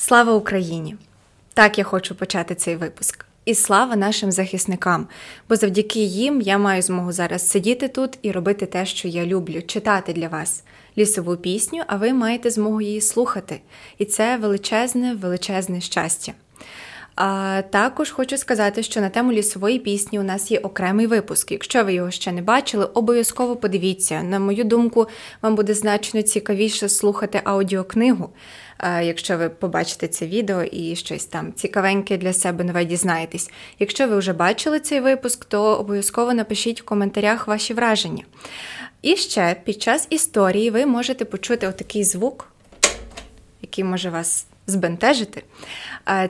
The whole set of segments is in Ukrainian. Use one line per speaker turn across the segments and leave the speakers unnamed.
Слава Україні! Так я хочу почати цей випуск. І слава нашим захисникам, бо завдяки їм я маю змогу зараз сидіти тут і робити те, що я люблю, читати для вас лісову пісню, а ви маєте змогу її слухати. І це величезне, величезне щастя. А також хочу сказати, що на тему лісової пісні у нас є окремий випуск. Якщо ви його ще не бачили, обов'язково подивіться. На мою думку, вам буде значно цікавіше слухати аудіокнигу, якщо ви побачите це відео і щось там цікавеньке для себе нове дізнаєтесь. Якщо ви вже бачили цей випуск, то обов'язково напишіть в коментарях ваші враження. І ще під час історії ви можете почути отакий звук, який може вас збентежити.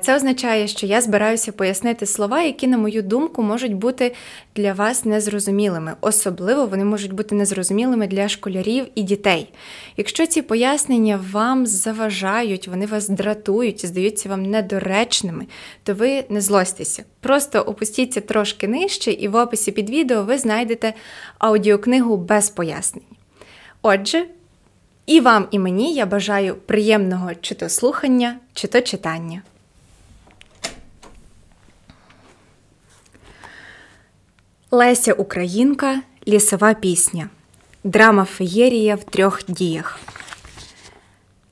Це означає, що я збираюся пояснити слова, які, на мою думку, можуть бути для вас незрозумілими. Особливо вони можуть бути незрозумілими для школярів і дітей. Якщо ці пояснення вам заважають, вони вас дратують, і здаються вам недоречними, то ви не злостеся. Просто опустіться трошки нижче, і в описі під відео ви знайдете аудіокнигу без пояснень. Отже, і вам, і мені я бажаю приємного чи то слухання, чи то читання. Леся Українка Лісова пісня. Драма феєрія в трьох діях.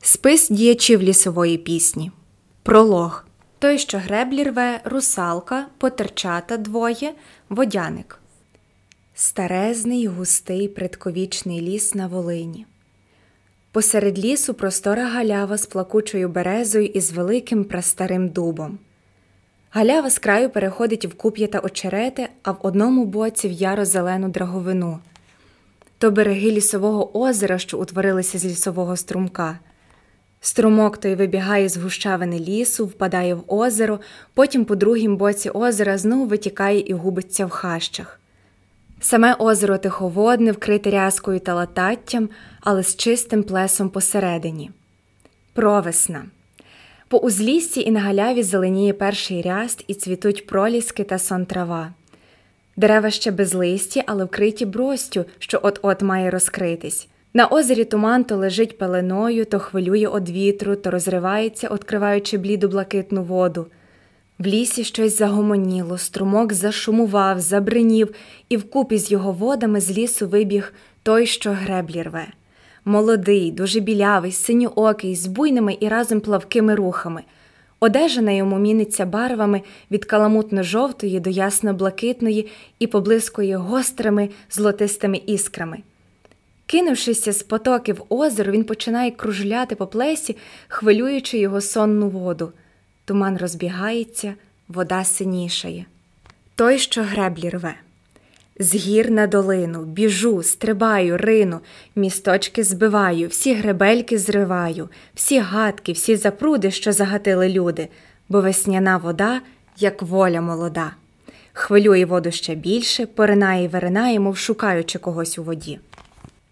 Спис діячів лісової пісні. Пролог. Той, що греблі рве, русалка, потерчата двоє, водяник. Старезний густий предковічний ліс на Волині. Посеред лісу простора галява з плакучою березою і з великим прастарим дубом. Галява з краю переходить в куп'я та очерети, а в одному боці в яро зелену драговину. То береги лісового озера, що утворилися з лісового струмка. Струмок той вибігає з гущавини лісу, впадає в озеро, потім по другім боці озера знову витікає і губиться в хащах. Саме озеро тиховодне, вкрите рязкою та лататтям, але з чистим плесом посередині. Провесна. По узліссі і на галяві зеленіє перший ряст і цвітуть проліски та сон трава. Дерева ще безлисті, але вкриті бростю, що от-от має розкритись. На озері туман то лежить пеленою, то хвилює од вітру, то розривається, откриваючи бліду блакитну воду. В лісі щось загомоніло, струмок зашумував, забринів, і вкупі з його водами з лісу вибіг той, що греблі рве. Молодий, дуже білявий, синьоокий, з буйними і разом плавкими рухами. Одежа на йому міниться барвами від каламутно-жовтої до ясно-блакитної і поблискує гострими золотистими іскрами. Кинувшися з потоки в озеро, він починає кружляти по плесі, хвилюючи його сонну воду. Туман розбігається, вода синішає. Той, що греблі рве. З гір на долину біжу, стрибаю, рину, місточки збиваю, всі гребельки зриваю, всі гадки, всі запруди, що загатили люди, бо весняна вода, як воля молода. Хвилює воду ще більше, поринає й виринає, мов шукаючи когось у воді.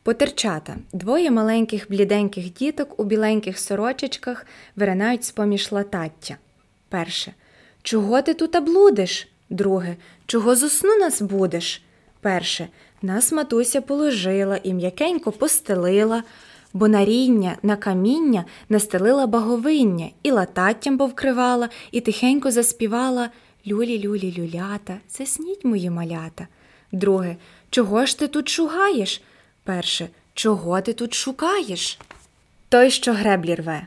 Потерчата двоє маленьких бліденьких діток у біленьких сорочечках виринають з поміж латаття. Перше. Чого ти тут блудиш? Друге. Чого зусну нас будеш? Перше. Нас матуся положила і м'якенько постелила, бо на ріння, на каміння настелила баговиння, і лататтям повкривала, і тихенько заспівала Люлі-люлі люлята, засніть мої малята. Друге. Чого ж ти тут шугаєш? Перше. Чого ти тут шукаєш? Той, що греблі рве.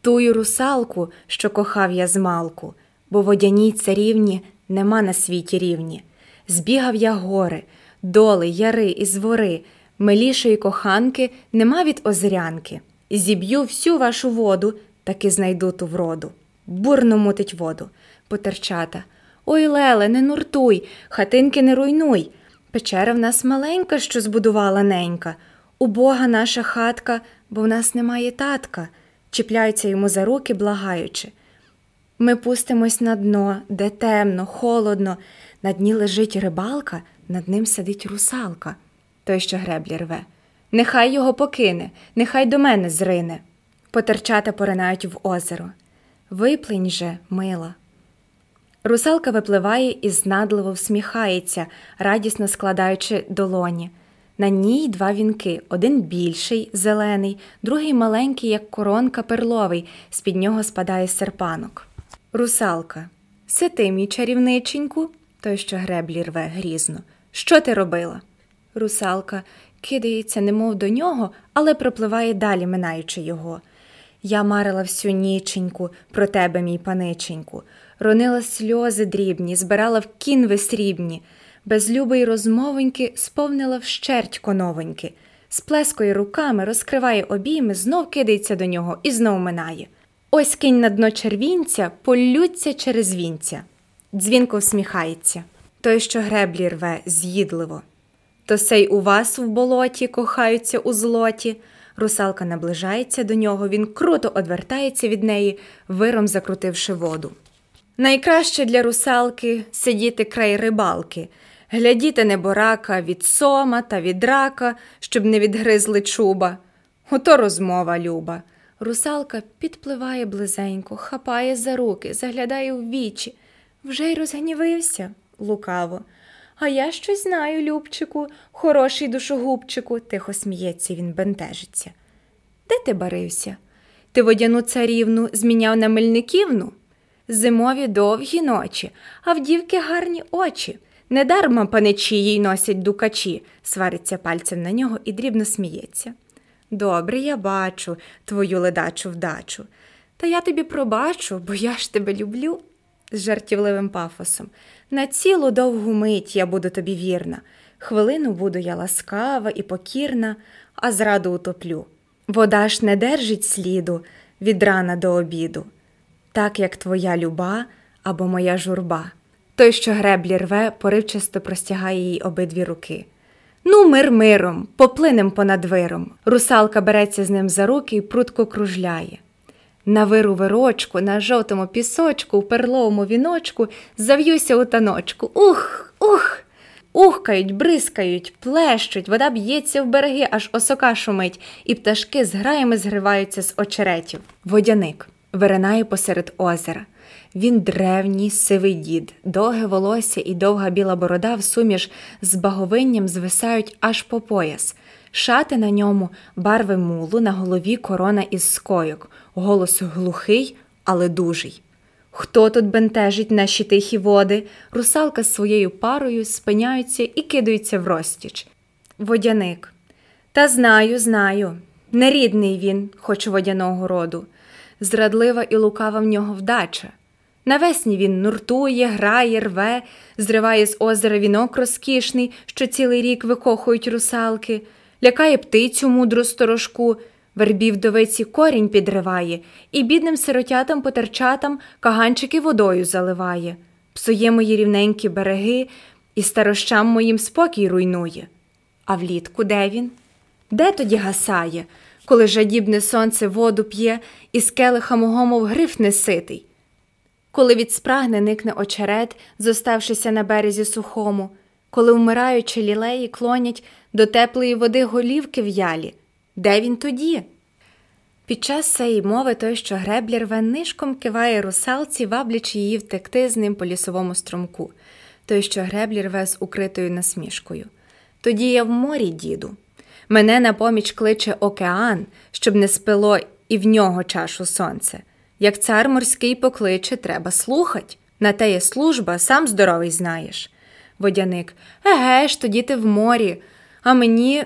Тую русалку, що кохав я змалку, бо водяній царівні нема на світі рівні. Збігав я гори, доли, яри і звори, милішої коханки нема від озрянки. Зіб'ю всю вашу воду, таки знайду ту вроду. Бурно мутить воду, потерчата. Ой, Леле, не нуртуй, хатинки не руйнуй. Печера в нас маленька, що збудувала ненька. Убога наша хатка, бо в нас немає татка чіпляються йому за руки, благаючи. Ми пустимось на дно, де темно, холодно, на дні лежить рибалка, над ним сидить русалка, той, що греблі рве. Нехай його покине, нехай до мене зрине. Потерчата поринають в озеро. Виплинь же, мила. Русалка випливає і знадливо всміхається, радісно складаючи долоні. На ній два вінки: один більший, зелений, другий маленький, як коронка перловий, з під нього спадає серпанок. Русалка. Сити, мій чарівниченьку, той, що греблі рве грізно. Що ти робила? Русалка кидається, немов до нього, але пропливає далі, минаючи його. Я марила всю ніченьку про тебе, мій паниченьку, ронила сльози дрібні, збирала в кінви срібні, без любої розмовоньки сповнила вщерть коновоньки, сплескує руками, розкриває обійми, знов кидається до нього і знов минає. Ось кинь на дно червінця, полються через вінця. Дзвінко всміхається. Той, що греблі рве, з'їдливо. То сей у вас в болоті кохаються у злоті. Русалка наближається до нього, він круто одвертається від неї, виром закрутивши воду. Найкраще для русалки сидіти край рибалки, глядіти неборака від сома та від рака, щоб не відгризли чуба. Ото розмова люба. Русалка підпливає близенько, хапає за руки, заглядає в вічі. Вже й розгнівився лукаво. А я щось знаю, Любчику, хороший душогубчику, тихо сміється, він бентежиться. Де ти барився? Ти водяну царівну зміняв на мельниківну? Зимові довгі ночі, а в дівки гарні очі. Недарма паничі їй носять дукачі, свариться пальцем на нього і дрібно сміється. Добре, я бачу твою ледачу вдачу. Та я тобі пробачу, бо я ж тебе люблю, з жартівливим пафосом. На цілу довгу мить я буду тобі вірна. Хвилину буду я ласкава і покірна, а зраду утоплю. Вода ж не держить сліду від рана до обіду, так як твоя люба або моя журба. Той, що греблі рве, поривчасто простягає їй обидві руки. Ну, мир миром, поплинем понад виром. Русалка береться з ним за руки і прутко кружляє. На виру вирочку, на жовтому пісочку, у перловому віночку зав'юся у таночку. Ух, ух! Ухкають, бризкають, плещуть, вода б'ється в береги, аж осока шумить, і пташки з граями згриваються з очеретів. Водяник виринає посеред озера. Він древній сивий дід, довге волосся і довга біла борода в суміш з баговинням звисають аж по пояс. Шати на ньому, барви мулу, на голові корона із скойок, голос глухий, але дужий. Хто тут бентежить наші тихі води? Русалка з своєю парою спиняються і кидаються в розтіч. Водяник. Та знаю, знаю. Нерідний він, хоч водяного роду. Зрадлива і лукава в нього вдача. Навесні він нуртує, грає, рве, зриває з озера вінок розкішний, що цілий рік викохують русалки, лякає птицю мудру сторожку, вербів довиці корінь підриває, і бідним сиротятам потерчатам каганчики водою заливає, псує мої рівненькі береги і старощам моїм спокій руйнує. А влітку де він? Де тоді гасає, коли жадібне сонце воду п'є і з келиха мого, мов гриф неситий? коли від спрагне никне очерет, зоставшися на березі сухому, коли вмираючи лілеї клонять до теплої води голівки в'ялі, де він тоді? Під час цієї мови той, що греблі рве нишком киває русалці, ваблячи її втекти з ним по лісовому струмку, той, що греблі рве з укритою насмішкою. Тоді я в морі, діду. Мене на поміч кличе океан, щоб не спило і в нього чашу сонце. Як цар морський покличе, треба слухать. На те є служба, сам здоровий знаєш. Водяник. Еге ж, тоді ти в морі. А мені,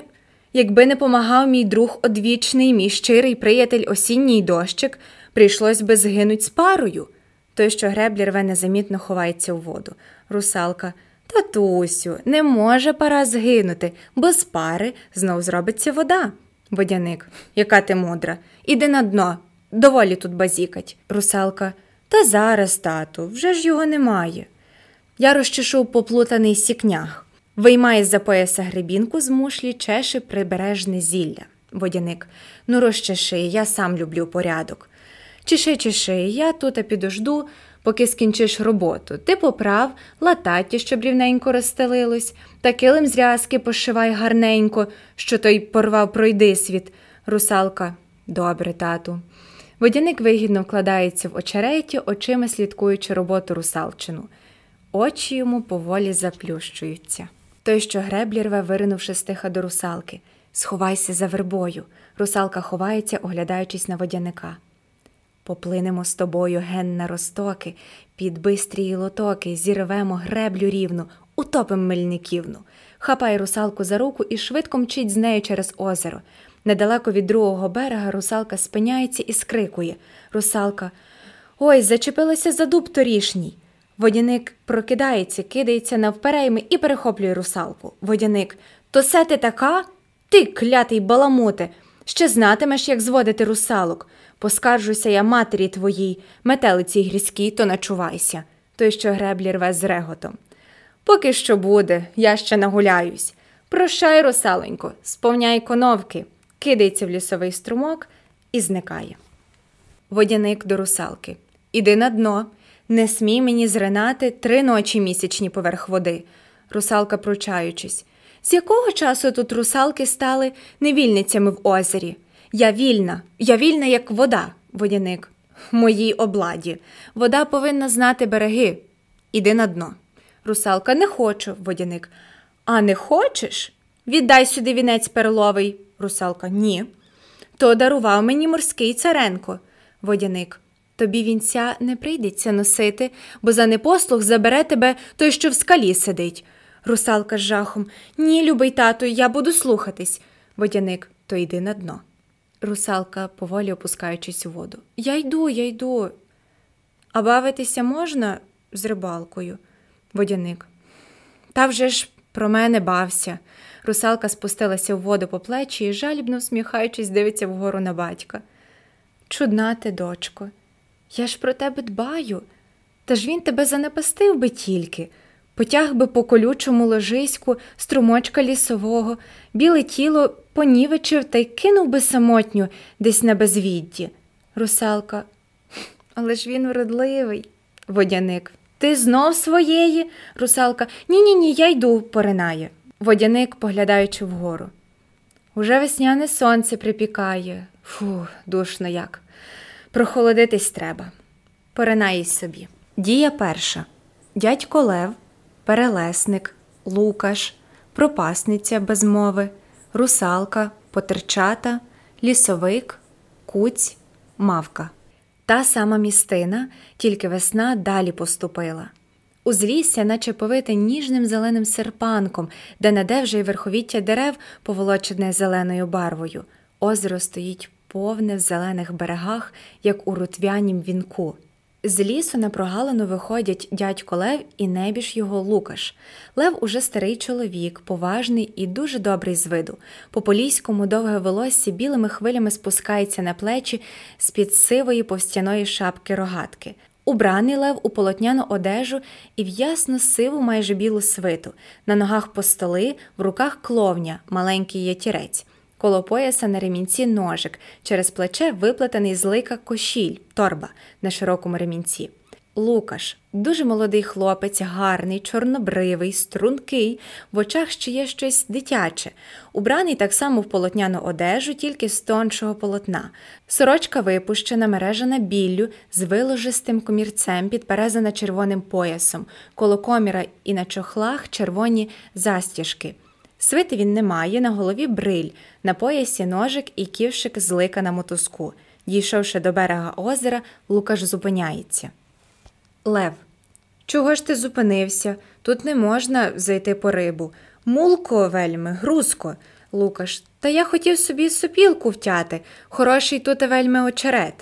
якби не помагав мій друг одвічний, мій щирий приятель осінній дощик, прийшлось би згинуть з парою. Той, що греблі рве, незамітно ховається у воду. Русалка. Татусю, не може пара згинути, бо з пари знов зробиться вода. Водяник. Яка ти мудра. Іди на дно, Доволі тут базікать. Русалка. Та зараз, тату, вже ж його немає. Я розчешу поплутаний сікнях. Виймає з за пояса гребінку з мушлі, чеше прибережне зілля. Водяник. Ну, розчеши, я сам люблю порядок. Чеши, чеши, я тут підожду, поки скінчиш роботу. Ти поправ, лататі, щоб рівненько розстелилось, та килим з пошивай гарненько, що той порвав пройди світ. Русалка. Добре, тату. Водяник вигідно вкладається в очереті, очима слідкуючи роботу русалчину. Очі йому поволі заплющуються. той, що греблі рве, виринувши стиха до русалки. Сховайся за вербою. Русалка ховається, оглядаючись на водяника. Поплинемо з тобою ген на ростоки, під бистрі лотоки, зірвемо греблю рівну, утопим мельниківну. Хапай русалку за руку і швидко мчить з нею через озеро. Недалеко від другого берега русалка спиняється і скрикує. Русалка. Ой, зачепилася за дуб торішній. Водяник прокидається, кидається навперейми і перехоплює русалку. Водяник. То се ти така? Ти, клятий баламуте, ще знатимеш, як зводити русалок. Поскаржуся я матері твоїй, метелиці грізькій, то начувайся. Той, що греблі рве з реготом. Поки що буде, я ще нагуляюсь. Прощай, русаленько, сповняй коновки, кидається в лісовий струмок і зникає. Водяник до русалки. Іди на дно, не смій мені зринати три ночі місячні поверх води. Русалка, пручаючись. З якого часу тут русалки стали невільницями в озері? Я вільна, я вільна, як вода, водяник. Моїй обладі. Вода повинна знати береги. Іди на дно. Русалка не хочу, водяник. А не хочеш? Віддай сюди вінець перловий. Русалка ні. То дарував мені морський царенко. Водяник. Тобі вінця не прийдеться носити, бо за непослух забере тебе той, що в скалі сидить. Русалка з жахом. Ні, любий тату, я буду слухатись. Водяник, то йди на дно. Русалка, поволі опускаючись у воду. Я йду, я йду. А бавитися можна з рибалкою? Водяник. Та вже ж про мене бався. Русалка спустилася в воду по плечі і, жалібно всміхаючись, дивиться вгору на батька. Чудна ти, дочко, я ж про тебе дбаю, та ж він тебе занепастив би тільки, потяг би по колючому ложиську струмочка лісового, біле тіло понівечив та й кинув би самотню десь на безвідді. Русалка, але ж він вродливий. Водяник. Ти знов своєї? Русалка. Ні, ні, ні, я йду, поринає. Водяник, поглядаючи вгору. Уже весняне сонце припікає. Фу, душно як. Прохолодитись треба. Поринає собі. Дія перша. Дядько Лев, перелесник, Лукаш, пропасниця без мови, русалка, потерчата, лісовик, куць, мавка. Та сама містина, тільки весна далі поступила. Узлісся, наче повите ніжним зеленим серпанком, де наде вже й верховіття дерев, поволочене зеленою барвою. Озеро стоїть повне в зелених берегах, як у рутвянім вінку. З лісу на прогалину виходять дядько Лев і небіж його Лукаш. Лев уже старий чоловік, поважний і дуже добрий з виду. По поліському довге волосся білими хвилями спускається на плечі з під сивої повстяної шапки рогатки. Убраний лев у полотняну одежу і в ясно сиву майже білу свиту, на ногах постоли, в руках кловня, маленький ятірець. Коло пояса на ремінці ножик, через плече виплетений з лика кошіль, торба на широкому ремінці. Лукаш, дуже молодий хлопець, гарний, чорнобривий, стрункий, в очах ще є щось дитяче, убраний так само в полотняну одежу, тільки з тоншого полотна. Сорочка випущена, мережена біллю, з виложистим комірцем, підперезана червоним поясом, коло коміра і на чохлах червоні застіжки. Свити він не має, на голові бриль, на поясі ножик і ківшик з лика на мотузку. Дійшовши до берега озера, Лукаш зупиняється. Лев, чого ж ти зупинився? Тут не можна зайти по рибу. Мулко вельми, грузко. Лукаш, та я хотів собі сопілку втяти. Хороший тут вельми очерет.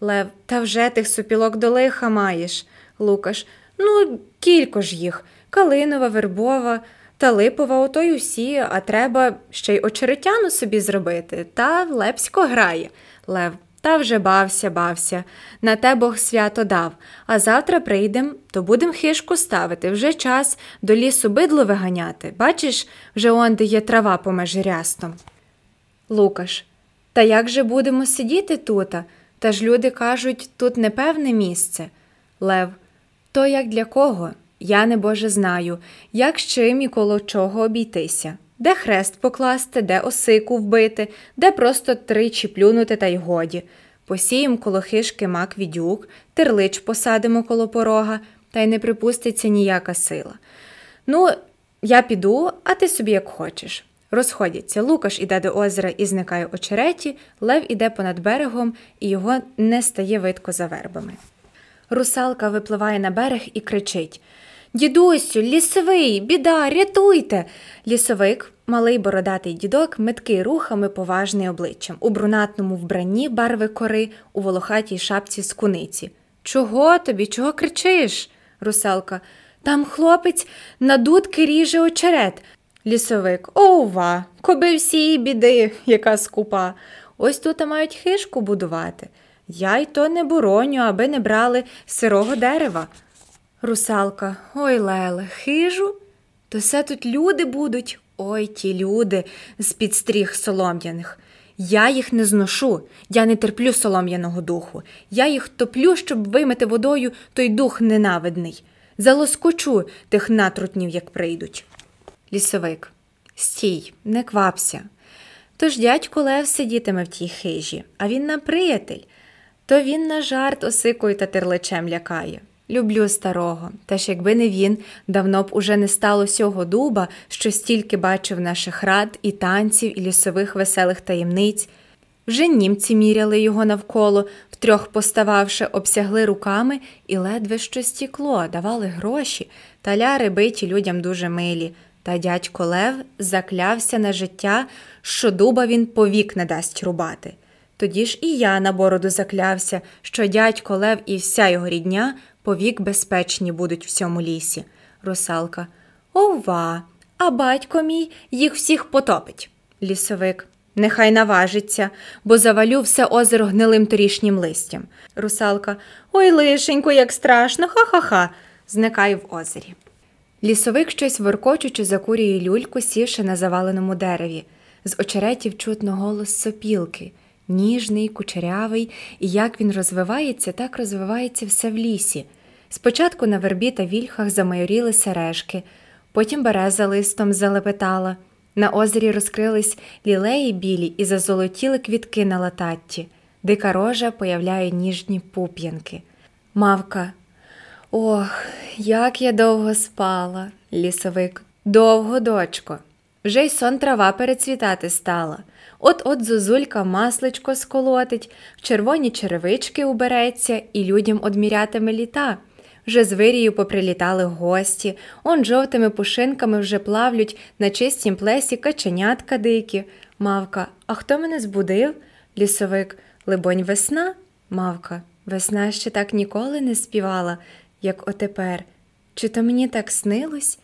Лев, та вже тих сопілок до лиха маєш. Лукаш, ну, кілько ж їх. Калинова, вербова та липова, ото й усі, а треба ще й очеретяну собі зробити. Та лепсько грає. Лев, та вже бався, бався, на те Бог свято дав. А завтра прийдем, то будем хишку ставити, вже час до лісу бидло виганяти. Бачиш, вже онде є трава помеж рястом. Лукаш, та як же будемо сидіти тута? Та ж люди кажуть, тут непевне місце. Лев, то як для кого? Я не Боже знаю, як з чим і коло чого обійтися, де хрест покласти, де осику вбити, де просто тричі плюнути та й годі. Посієм коло хишки мак відюк, терлич посадимо коло порога, та й не припуститься ніяка сила. Ну, Я піду, а ти собі як хочеш. Розходяться. Лукаш іде до озера і зникає очереті, Лев іде понад берегом, і його не стає видко за вербами. Русалка випливає на берег і кричить Дідусю, лісовий, біда, рятуйте. Лісовик, малий бородатий дідок, меткий рухами, поважний обличчям, у брунатному вбранні барви кори, у волохатій шапці з куниці. Чого тобі? Чого кричиш? Русалка. Там хлопець на дудки ріже очерет. Лісовик. Ова, коби всі біди, яка скупа. Ось тут мають хишку будувати. Я й то не бороню, аби не брали сирого дерева. Русалка, ой Леле, хижу? То все тут люди будуть. Ой ті люди з під стріх солом'яних. Я їх не зношу, я не терплю солом'яного духу. Я їх топлю, щоб вимити водою той дух ненавидний. Залоскочу тих натрутнів, як прийдуть. Лісовик. Стій, не квапся. Тож дядько Лев сидітиме в тій хижі, а він на приятель, то він на жарт осикою та терличем лякає. Люблю старого, та ж якби не він, давно б уже не стало сього дуба, що стільки бачив наших рад і танців, і лісових веселих таємниць. Вже німці міряли його навколо, втрьох постававши, обсягли руками і ледве що стікло, давали гроші, таляри биті людям дуже милі. Та дядько Лев заклявся на життя, що дуба він повік не дасть рубати. Тоді ж і я на бороду заклявся, що дядько Лев і вся його рідня повік безпечні будуть в цьому лісі. Русалка. Ова, а батько мій їх всіх потопить. Лісовик. Нехай наважиться, бо завалю все озеро гнилим торішнім листям. Русалка. Ой, лишенько, як страшно, ха-ха-ха. Зникає в озері. Лісовик щось воркочучи закурює люльку, сівши на заваленому дереві. З очеретів чутно голос сопілки, ніжний, кучерявий, і як він розвивається, так розвивається все в лісі. Спочатку на вербі та вільхах замайоріли сережки, потім береза листом залепетала. На озері розкрились лілеї білі і зазолотіли квітки на лататті. Дика рожа появляє ніжні пуп'янки. Мавка. Ох, як я довго спала, лісовик. Довго, дочко. Вже й сон трава перецвітати стала. От от зозулька масличко сколотить, в червоні черевички убереться і людям одмірятиме літа. Вже з вирію поприлітали гості, он жовтими пушинками вже плавлють на чистім плесі каченятка дикі. Мавка, а хто мене збудив? Лісовик, либонь, весна? Мавка, весна ще так ніколи не співала, як отепер. Чи то мені так снилось?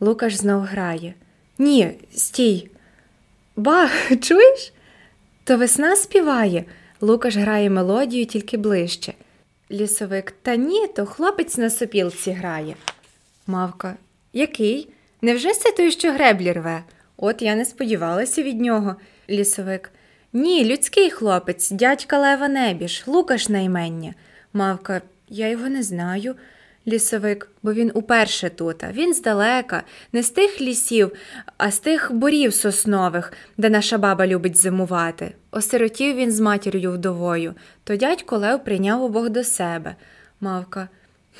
Лукаш знов грає. Ні, стій. Ба, чуєш? То весна співає. Лукаш грає мелодію тільки ближче. Лісовик, та ні, то хлопець на сопілці грає. Мавка, який? Невже це той, що греблі рве? От я не сподівалася від нього. Лісовик. Ні, людський хлопець, дядька Лева Небіж, Лукаш наймення. Мавка, я його не знаю. Лісовик, бо він уперше тут, він здалека, не з тих лісів, а з тих борів соснових, де наша баба любить зимувати. Осиротів він з матір'ю вдовою, то дядько Лев прийняв обох до себе. Мавка.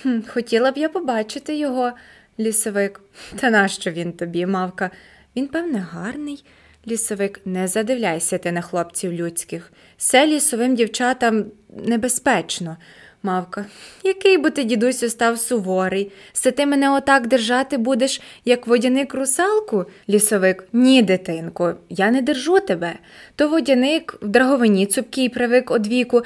«Хм, Хотіла б я побачити його. Лісовик. Та нащо він тобі, мавка? Він, певне, гарний. Лісовик, не задивляйся ти на хлопців людських. Все лісовим дівчатам небезпечно. Мавка, який би ти, дідусю, став суворий. Се ти мене отак держати будеш, як водяник русалку? Лісовик, ні, дитинко, я не держу тебе. То водяник в драговині цупкий привик одвіку,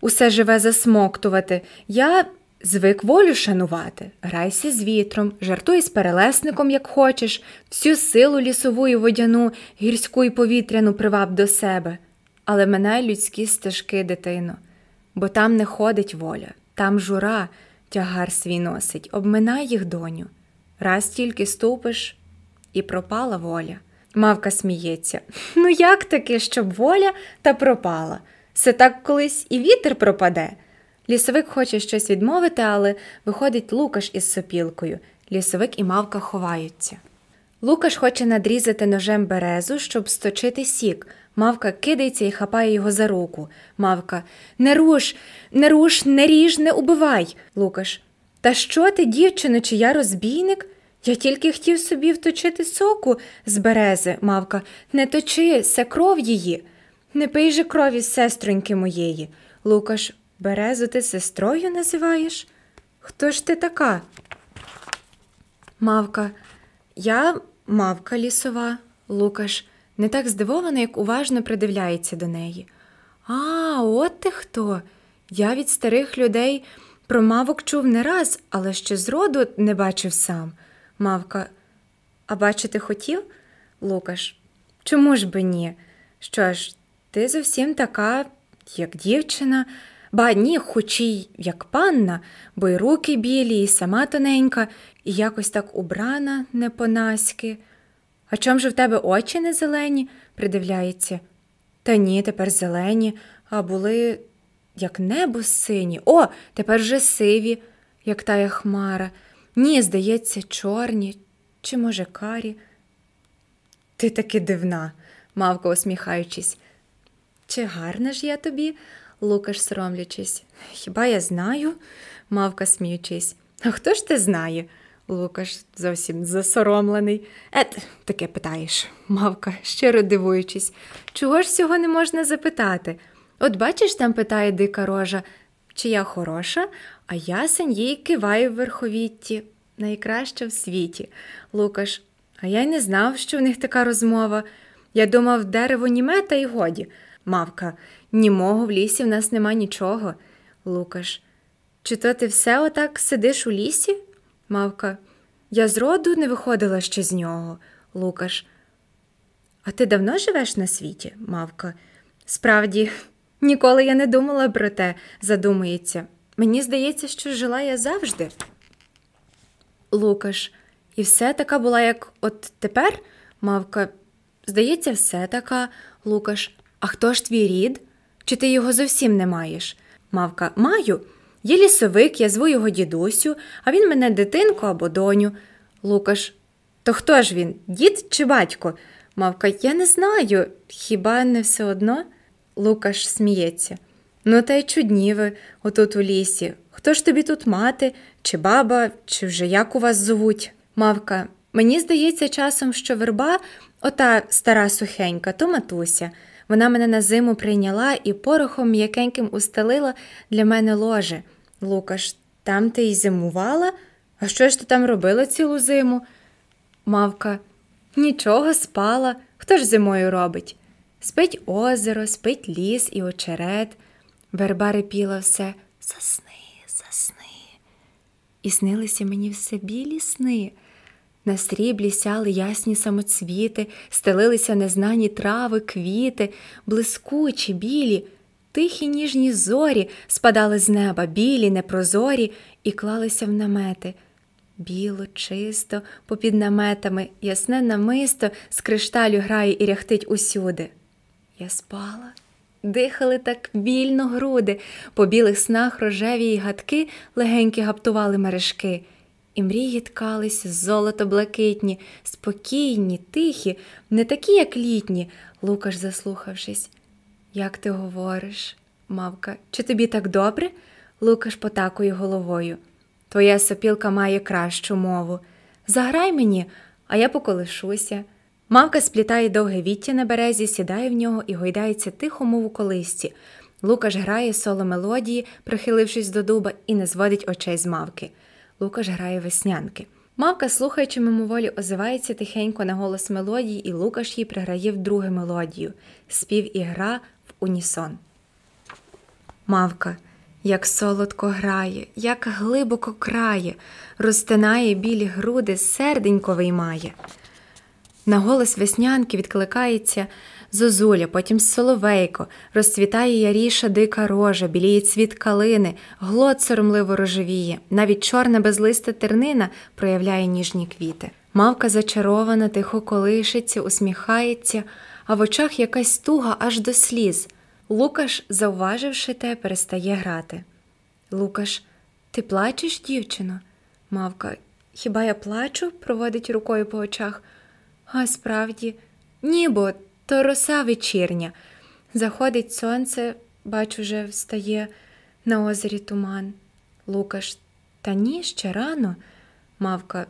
усе живе засмоктувати. Я звик волю шанувати. Грайся з вітром, жартуй з перелесником, як хочеш, всю силу лісову і водяну, гірську і повітряну приваб до себе. Але минай людські стежки, дитино бо там не ходить воля, там жура, тягар свій носить, обминай їх доню. Раз тільки ступиш, і пропала воля. Мавка сміється. Ну, як таки, щоб воля та пропала? Все так колись і вітер пропаде. Лісовик хоче щось відмовити, але виходить Лукаш із сопілкою. Лісовик і мавка ховаються. Лукаш хоче надрізати ножем березу, щоб сточити сік. Мавка кидається і хапає його за руку. Мавка Не руш, не руш, не ріж, не убивай. Лукаш. Та що ти, дівчино, чи я розбійник? Я тільки хотів собі вточити соку з берези, мавка. Не точи, це кров її. Не пий же крові сестроньки моєї. Лукаш, березу ти сестрою називаєш? Хто ж ти така? Мавка, я мавка лісова. Лукаш не так здивовано, як уважно придивляється до неї. А, от ти хто. Я від старих людей про мавок чув не раз, але ще зроду не бачив сам. Мавка, а бачити хотів? Лукаш, чому ж би ні? Що ж, ти зовсім така, як дівчина, ба ні, хоч і як панна, бо й руки білі, і сама тоненька, і якось так убрана не по-наськи. А чом же в тебе очі не зелені? придивляється. Та ні, тепер зелені, а були як небо сині. О, тепер вже сиві, як тая хмара. Ні, здається, чорні, чи, може, карі. Ти таки дивна, мавка усміхаючись. Чи гарна ж я тобі? Лукаш соромлячись. Хіба я знаю? Мавка сміючись. А хто ж ти знає? Лукаш зовсім засоромлений. Ет, таке питаєш, мавка, щиро дивуючись. Чого ж цього не можна запитати? От бачиш, там питає дика рожа, чи я хороша, а ясень їй киває в верховітті, найкраща в світі. Лукаш, а я й не знав, що в них така розмова. Я думав, дерево німе, та й годі. Мавка, німого в лісі в нас нема нічого. Лукаш, чи то ти все отак сидиш у лісі? Мавка, я зроду не виходила ще з нього. Лукаш. А ти давно живеш на світі, мавка? Справді, ніколи я не думала про те, задумується. Мені здається, що жила я завжди. Лукаш, і все така була, як от тепер, мавка, здається, все така, Лукаш. А хто ж твій рід? Чи ти його зовсім не маєш? Мавка, маю. Є лісовик, я зву його дідусю, а він мене дитинку або доню. Лукаш, то хто ж він? Дід чи батько? Мавка, я не знаю. Хіба не все одно? Лукаш сміється. Ну, та й чудні ви отут у лісі. Хто ж тобі тут мати, чи баба, чи вже як у вас зовуть? Мавка, мені здається часом, що верба, ота стара сухенька, то матуся. Вона мене на зиму прийняла і порохом м'якеньким устелила для мене ложе. Лукаш, там ти й зимувала? А що ж ти там робила цілу зиму? Мавка, нічого спала. Хто ж зимою робить? Спить озеро, спить ліс і очерет. Верба репіла все засни, засни. І снилися мені все білі сни. На сріблі сяли ясні самоцвіти, стелилися незнані трави, квіти, блискучі, білі, тихі ніжні зорі спадали з неба, білі, непрозорі, і клалися в намети. Біло, чисто, попід наметами, ясне намисто з кришталю грає і ряхтить усюди. Я спала, дихали так вільно груди, по білих снах рожеві й гадки легенькі гаптували мережки. І мрії ткались золото блакитні, спокійні, тихі, не такі, як літні, Лукаш, заслухавшись. Як ти говориш, мавка, чи тобі так добре? Лукаш потакує головою. Твоя сопілка має кращу мову. Заграй мені, а я поколишуся. Мавка сплітає довге віття на березі, сідає в нього і гойдається тихо, мов у колисці. Лукаш грає соло мелодії, прихилившись до дуба, і не зводить очей з мавки. Лукаш грає веснянки. Мавка, слухаючи мимоволі, озивається тихенько на голос мелодії, і Лукаш їй приграє вдруге мелодію спів і гра в унісон. Мавка, як солодко грає, як глибоко крає, розтинає білі груди, серденько виймає. На голос веснянки відкликається зозуля, потім соловейко, розцвітає яріша дика рожа, біліє цвіт калини, глот соромливо рожевіє, навіть чорна безлиста тернина проявляє ніжні квіти. Мавка зачарована, тихо колишиться, усміхається, а в очах якась туга аж до сліз. Лукаш, зауваживши те, перестає грати. Лукаш, ти плачеш, дівчино? Мавка, хіба я плачу? проводить рукою по очах. А справді, нібо то роса вечірня. Заходить сонце, бачу, вже встає на озері туман. Лукаш, та ні, ще рано. Мавка,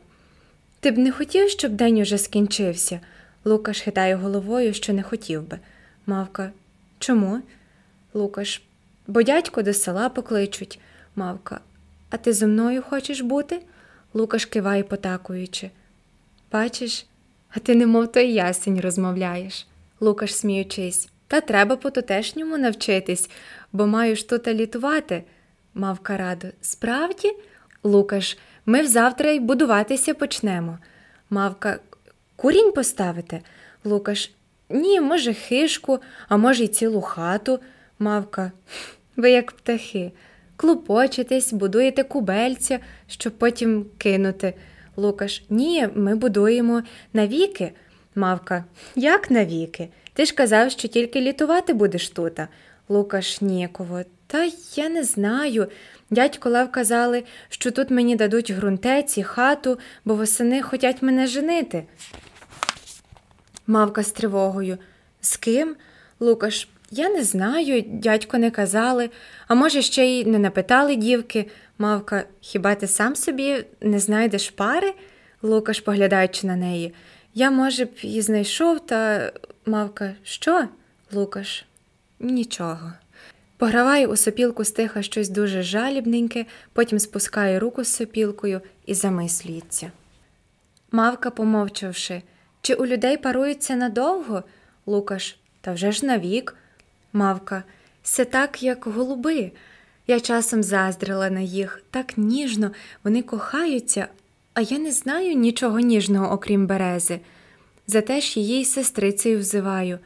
Ти б не хотів, щоб день уже скінчився? Лукаш хитає головою, що не хотів би. Мавка. Чому? Лукаш. Бо дядько до села покличуть. Мавка. А ти зо мною хочеш бути? Лукаш киває, потакуючи. Бачиш, а ти немов той ясень розмовляєш. Лукаш, сміючись. Та треба по тутешньому навчитись, бо маю ж тут літувати. Мавка радо. Справді? Лукаш, ми взавтра й будуватися почнемо. Мавка, курінь поставити? Лукаш, ні, може, хишку, а може, й цілу хату. Мавка, ви як птахи. Клопочетесь, будуєте кубельця, щоб потім кинути. Лукаш, ні, ми будуємо навіки. Мавка, як навіки? Ти ж казав, що тільки літувати будеш тута. Лукаш ніяково. Та я не знаю. Дядько Лев казали, що тут мені дадуть ґрунтець і хату, бо восени хотять мене женити. Мавка з тривогою. З ким? Лукаш, я не знаю, дядько не казали, а може, ще й не напитали дівки. Мавка, хіба ти сам собі не знайдеш пари? Лукаш, поглядаючи на неї. Я, може б, і знайшов, та мавка, що? Лукаш, нічого. Пограває у сопілку стиха щось дуже жалібненьке, потім спускає руку з сопілкою і замислюється. Мавка, помовчавши, чи у людей паруються надовго? Лукаш, та вже ж навік. Мавка, все так, як голуби. Я часом заздрила на їх, так ніжно вони кохаються, а я не знаю нічого ніжного, окрім берези. Зате ж її й сестрицею взиваю,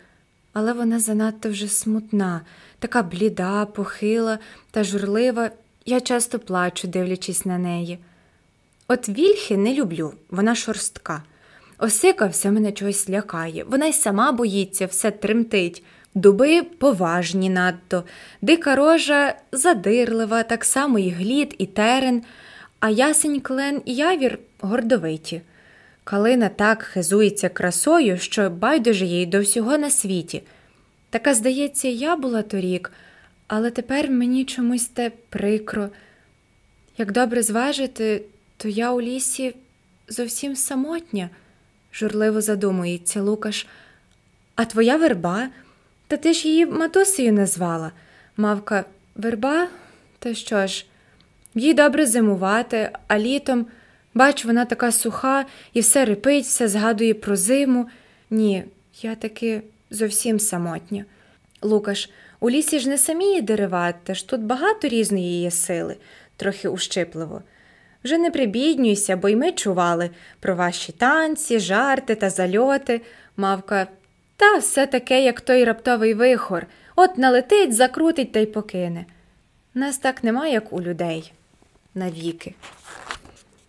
але вона занадто вже смутна, така бліда, похила та журлива. Я часто плачу, дивлячись на неї. От вільхи не люблю, вона шорстка. Осика все мене чогось лякає, вона й сама боїться, все тремтить. Дуби поважні надто, дика рожа задирлива, так само і глід, і терен, а ясень клен і явір гордовиті. Калина так хизується красою, що байдуже їй до всього на світі. Така, здається, я була торік, але тепер мені чомусь те прикро. Як добре зважити, то я у лісі зовсім самотня, журливо задумується Лукаш. А твоя верба? Та ти ж її матусею назвала. Мавка, верба? Та що ж? Їй добре зимувати, а літом, бач, вона така суха і все рипить, все згадує про зиму. Ні, я таки зовсім самотня. Лукаш, у лісі ж не самі є дерева, та ж тут багато різної є сили, трохи ущипливо. Вже не прибіднюйся, бо й ми чували про ваші танці, жарти та зальоти. Мавка, та все таке, як той раптовий вихор, от налетить, закрутить та й покине. Нас так нема, як у людей. Навіки.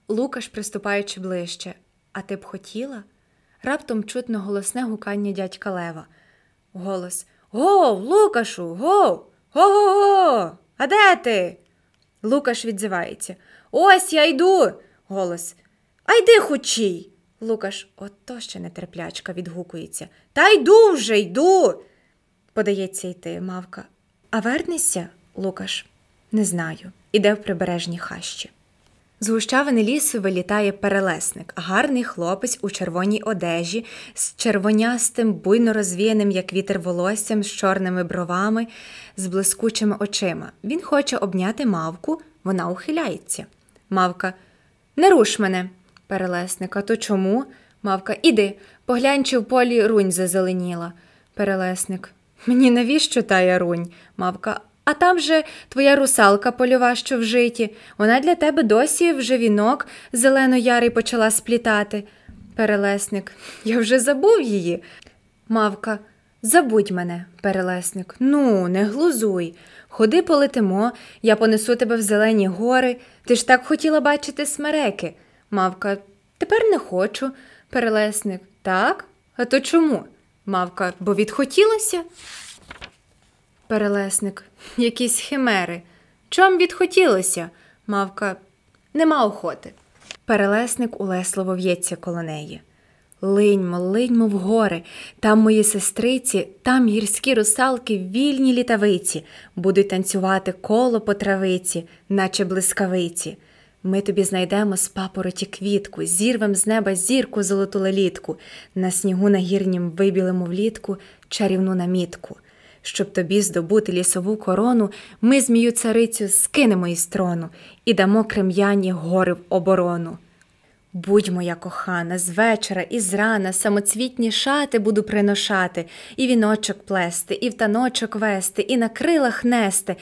Лукаш, приступаючи ближче, а ти б хотіла? Раптом чутно голосне гукання дядька Лева. Голос Гов, Лукашу, гов! Го-го-го! А де ти? Лукаш відзивається. Ось я йду. Голос. А йди хочій. Лукаш, ото ще нетерплячка, відгукується. Та йду вже, йду. Подається йти, мавка. А вернешся, Лукаш? Не знаю. Іде в прибережні хащі. З гущавини лісу вилітає перелесник, гарний хлопець у червоній одежі, з червонястим, буйно розвіяним, як вітер волоссям, з чорними бровами, з блискучими очима. Він хоче обняти мавку, вона ухиляється. Мавка, не руш мене, перелесник, а то чому? Мавка, іди, поглянь, чи в полі рунь зазеленіла. Перелесник. Мені навіщо тая рунь? Мавка, а там же твоя русалка польова, що в житі. Вона для тебе досі вже вінок зелено-ярий почала сплітати. Перелесник, я вже забув її. Мавка, забудь мене, перелесник. Ну, не глузуй. Ходи полетимо, я понесу тебе в зелені гори. Ти ж так хотіла бачити смереки. Мавка, тепер не хочу. Перелесник, так? А то чому? Мавка, бо відхотілося? Перелесник, якісь химери. Чом відхотілося? Мавка, нема охоти. Перелесник улесливо в'ється коло неї. Линьмо, линьмо в гори, там мої сестриці, там гірські русалки, вільні літавиці, будуть танцювати коло по травиці, наче блискавиці. Ми тобі знайдемо з папороті квітку, зірвем з неба зірку золоту лелітку, на снігу на гірнім вибілимо влітку чарівну намітку. Щоб тобі здобути лісову корону, ми змію царицю скинемо із трону і дамо крем'яні гори в оборону. Будь моя кохана, з вечора і зрана самоцвітні шати буду приношати, і віночок плести, і в таночок вести, і на крилах нести,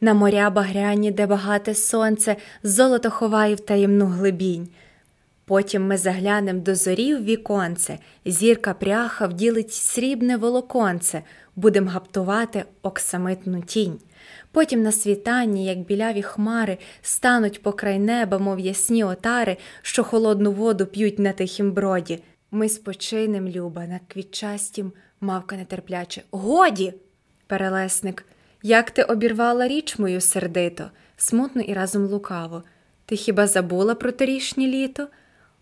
на моря багряні, де багате сонце, золото ховає в таємну глибінь. Потім ми заглянем до зорі в віконце, зірка пряха вділить срібне волоконце, будем гаптувати оксамитну тінь. Потім на світанні, як біляві хмари, стануть покрай неба, мов ясні отари, що холодну воду п'ють на тихім броді. Ми спочинем, Люба, на квітчастім, мавка нетерпляче. Годі! Перелесник, як ти обірвала річ мою сердито, смутно і разом лукаво. Ти хіба забула про торішнє літо?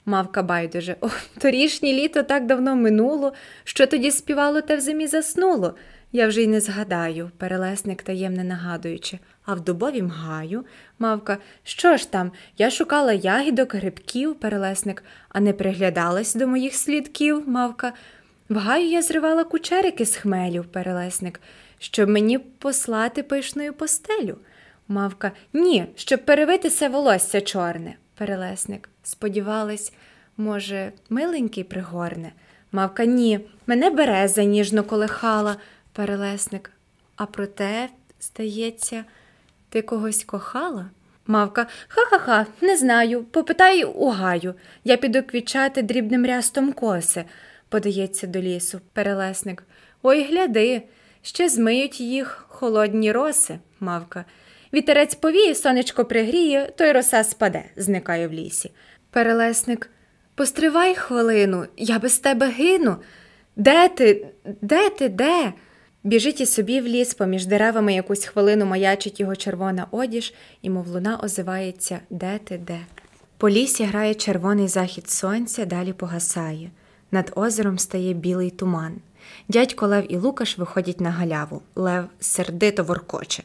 Мавка байдуже. О, торішнє літо так давно минуло, що тоді співало, те в зимі заснуло. Я вже й не згадаю, перелесник таємне нагадуючи, а в дубовім гаю, мавка, що ж там? Я шукала ягідок, грибків, перелесник, а не приглядалась до моїх слідків, мавка. В гаю я зривала кучерики з хмелю, перелесник, щоб мені послати пишною постелю. Мавка, ні, щоб перевити се волосся чорне, перелесник. Сподівалась, може, миленький пригорне. Мавка, ні, мене береза ніжно колихала перелесник. А проте, здається, ти когось кохала? Мавка, ха-ха-ха, не знаю. Попитай у гаю. Я піду квічати дрібним рястом коси, подається до лісу, перелесник. Ой, гляди, ще змиють їх холодні роси, мавка. Вітерець повіє, сонечко пригріє, то й роса спаде, зникає в лісі. Перелесник, постривай хвилину, я без тебе гину. Де ти? Де ти, де? Біжить і собі в ліс, поміж деревами якусь хвилину маячить його червона одіж, і, мов луна, озивається Де ти де? По лісі грає червоний захід сонця, далі погасає. Над озером стає білий туман. Дядько Лев і Лукаш виходять на галяву. Лев сердито воркоче.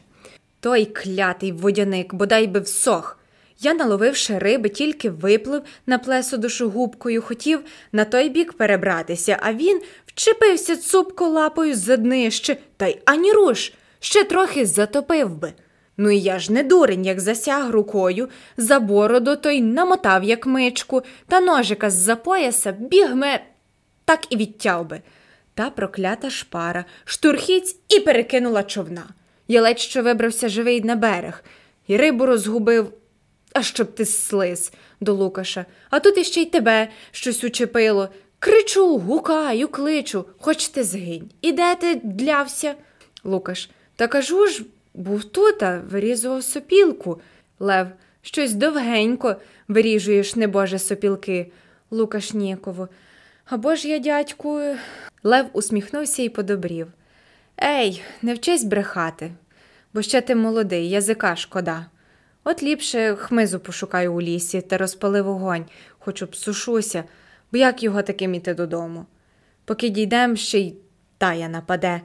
Той клятий водяник, бодай би всох. Я, наловивши риби, тільки виплив на плесу душогубкою, хотів на той бік перебратися, а він вчепився цупко лапою за днище, та й ані руш, ще трохи затопив би. Ну і я ж не дурень, як засяг рукою, за бороду той намотав, як мичку, та ножика з за пояса бігме, так і відтяв би. Та проклята шпара, штурхіць і перекинула човна. Я ледь що вибрався живий на берег, і рибу розгубив. А щоб ти слиз до Лукаша, а тут іще й тебе щось учепило. Кричу, гукаю, кличу, хоч ти згинь. І де ти длявся? Лукаш. Та кажу ж, був тут, а вирізував сопілку. Лев, щось довгенько виріжуєш, небоже, сопілки. Лукаш ніяково. Або ж я, дядьку. Лев усміхнувся і подобрів. Ей, не вчись брехати, бо ще ти молодий, язика шкода. От ліпше хмизу пошукаю у лісі та розпали вогонь, хоч обсушуся, бо як його таким іти додому. Поки дійдем, ще й тая нападе.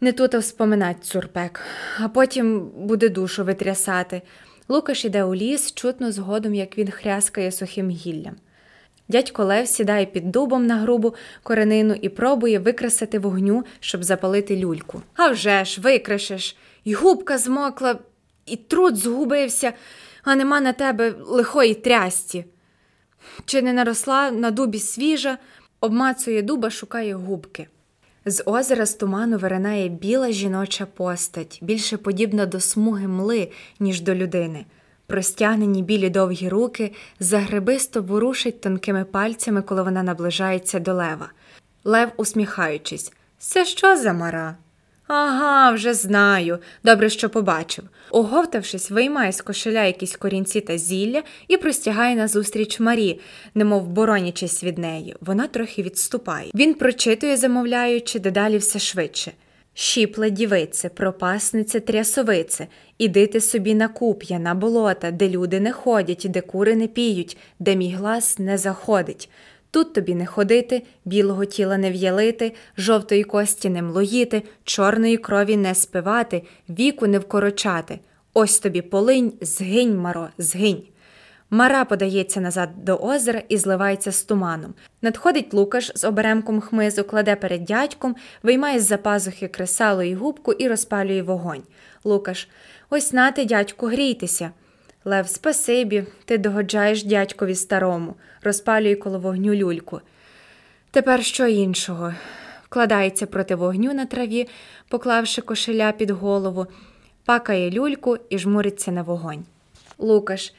Не тут вспоминать цурпек, а потім буде душу витрясати. Лукаш іде у ліс, чутно згодом, як він хряскає сухим гіллям. Дядько Лев сідає під дубом на грубу коренину і пробує викрасити вогню, щоб запалити люльку. А вже ж, викришеш, і губка змокла, і труд згубився, а нема на тебе лихої трясті. Чи не наросла на дубі свіжа, обмацує дуба, шукає губки. З озера з туману виринає біла жіноча постать, більше подібна до смуги мли, ніж до людини. Простягнені білі довгі руки загребисто ворушить тонкими пальцями, коли вона наближається до лева. Лев, усміхаючись, це що за мара? Ага, вже знаю. Добре, що побачив. Оговтавшись, виймає з кошеля якісь корінці та зілля і простягає назустріч Марі, немов боронячись від неї. Вона трохи відступає. Він прочитує, замовляючи, дедалі все швидше. Щіпле дівице, пропаснице, трясовице, ідите собі на куп'я, на болота, де люди не ходять, де кури не піють, де мій глас не заходить. Тут тобі не ходити, білого тіла не в'ялити, жовтої кості не млоїти, чорної крові не спивати, віку не вкорочати. Ось тобі полинь, згинь, маро, згинь. Мара подається назад до озера і зливається з туманом. Надходить Лукаш з оберемком хмизу, кладе перед дядьком, виймає з за пазухи кресало і губку і розпалює вогонь. Лукаш, ось нате, дядьку, грійтеся. Лев, спасибі, ти догоджаєш дядькові старому, розпалює коло вогню люльку. Тепер що іншого? Вкладається проти вогню на траві, поклавши кошеля під голову, пакає люльку і жмуриться на вогонь. Лукаш,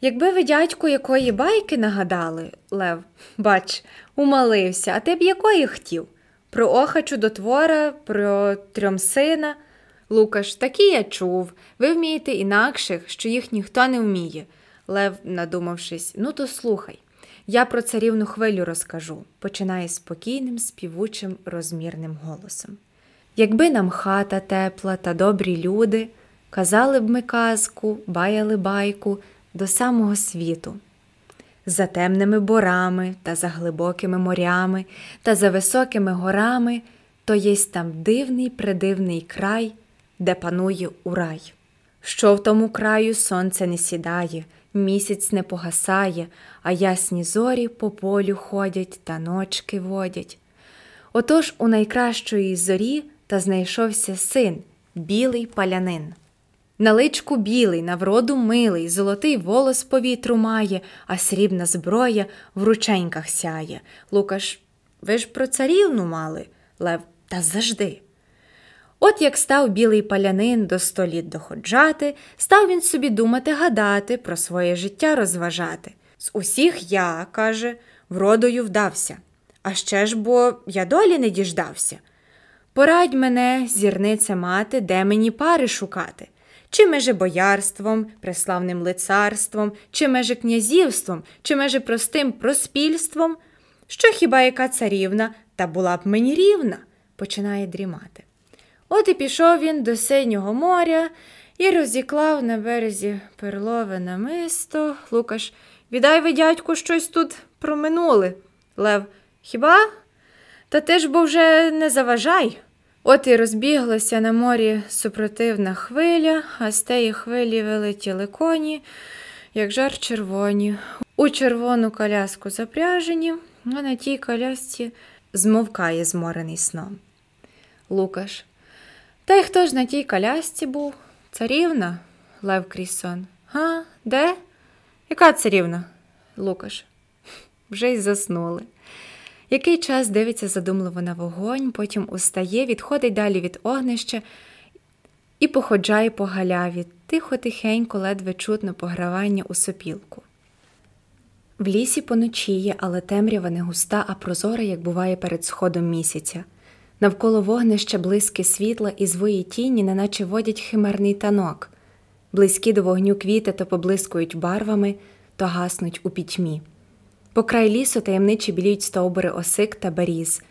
якби ви дядьку якої байки нагадали, Лев, бач, умалився, а ти б якої хотів? Про оха чудотвора, про трьом сина. Лукаш, такі я чув. Ви вмієте інакших, що їх ніхто не вміє. Лев, надумавшись, ну то слухай. Я про царівну хвилю розкажу, починає спокійним, співучим, розмірним голосом. Якби нам хата тепла та добрі люди, казали б ми казку, баяли байку до самого світу. За темними борами та за глибокими морями та за високими горами, то єсть там дивний придивний край, де панує урай. Що в тому краю сонце не сідає, місяць не погасає, а ясні зорі по полю ходять та ночки водять. Отож у найкращої зорі та знайшовся син, білий палянин. На личку білий, на вроду милий, золотий волос по вітру має, а срібна зброя в рученьках сяє. Лукаш, ви ж про царівну мали, Лев, та завжди. От як став білий палянин до сто літ доходжати, став він собі думати гадати, про своє життя розважати. З усіх я, каже, вродою вдався, а ще ж бо я долі не діждався. Порадь мене, зірниця мати, де мені пари шукати, чи меже боярством, преславним лицарством, чи меже князівством, чи меже простим проспільством, що хіба яка царівна, та була б мені рівна, починає дрімати. От і пішов він до синього моря і розіклав на березі перлове намисто. Лукаш, віддай ви, дядьку, щось тут проминули. Лев, хіба? Та ти ж бо вже не заважай. От і розбіглася на морі супротивна хвиля, а з теї хвилі вилетіли коні, як жар червоні. У червону коляску запряжені, а на тій колясці змовкає зморений сном. Лукаш. Та й хто ж на тій колясці був? Царівна? Лев Крісон. Га, де? Яка царівна? Лукаш. Вже й заснули. Який час дивиться задумливо на вогонь, потім устає, відходить далі від огнища і походжає по галяві, тихо, тихенько, ледве чутно погравання у сопілку. В лісі поночіє, але темрява не густа, а прозора, як буває перед сходом місяця. Навколо вогнища блиски світла і звої тіні, неначе водять химерний танок. Близькі до вогню квіти то поблискують барвами, то гаснуть у пітьмі. По край лісу таємничі біліють стовбури осик та беріз.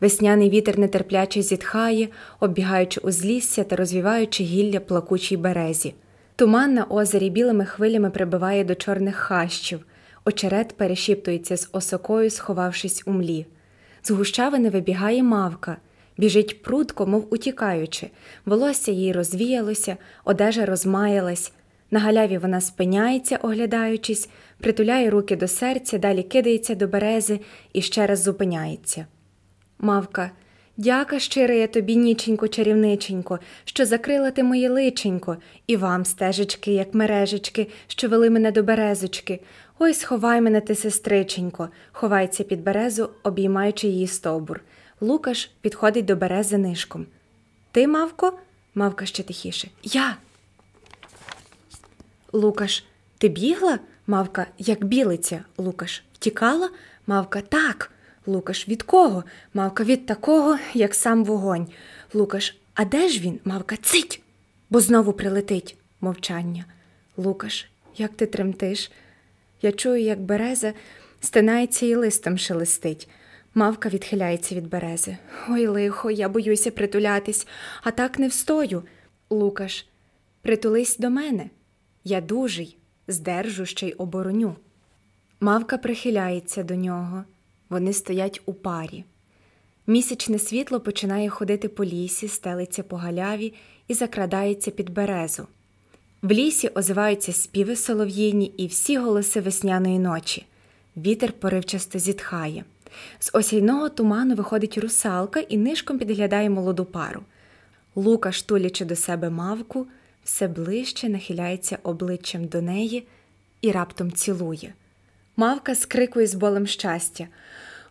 Весняний вітер нетерпляче зітхає, оббігаючи узлісся та розвіваючи гілля плакучій березі. Туман на озері білими хвилями прибиває до чорних хащів, очерет перешіптується з осокою, сховавшись у млі. З гущавини вибігає мавка, біжить прудко, мов утікаючи, волосся їй розвіялося, одежа розмаялась. На галяві вона спиняється, оглядаючись, притуляє руки до серця, далі кидається до берези і ще раз зупиняється. Мавка, дяка щира я тобі, ніченько, чарівниченько, що закрила ти моє личенько, і вам стежечки, як мережечки, що вели мене до березочки. Ой, сховай мене ти, сестриченько, ховається під березу, обіймаючи її стовбур. Лукаш підходить до берези нишком. Ти, мавко? Мавка ще тихіше. Я. Лукаш, ти бігла? Мавка, як білиця. Лукаш, втікала? Мавка, так. Лукаш, від кого? Мавка, від такого, як сам вогонь. Лукаш, а де ж він? Мавка, цить, бо знову прилетить. Мовчання. Лукаш, як ти тремтиш? Я чую, як береза стинається і листом шелестить. Мавка відхиляється від берези. Ой, лихо, я боюся притулятись, а так не встою. Лукаш, притулись до мене. Я дужий, здержу ще й обороню. Мавка прихиляється до нього. Вони стоять у парі. Місячне світло починає ходити по лісі, стелиться по галяві і закрадається під березу. В лісі озиваються співи солов'їні і всі голоси весняної ночі. Вітер поривчасто зітхає. З осяйного туману виходить русалка і нишком підглядає молоду пару. Лука, штулячи до себе мавку, все ближче нахиляється обличчям до неї і раптом цілує. Мавка скрикує з болем щастя.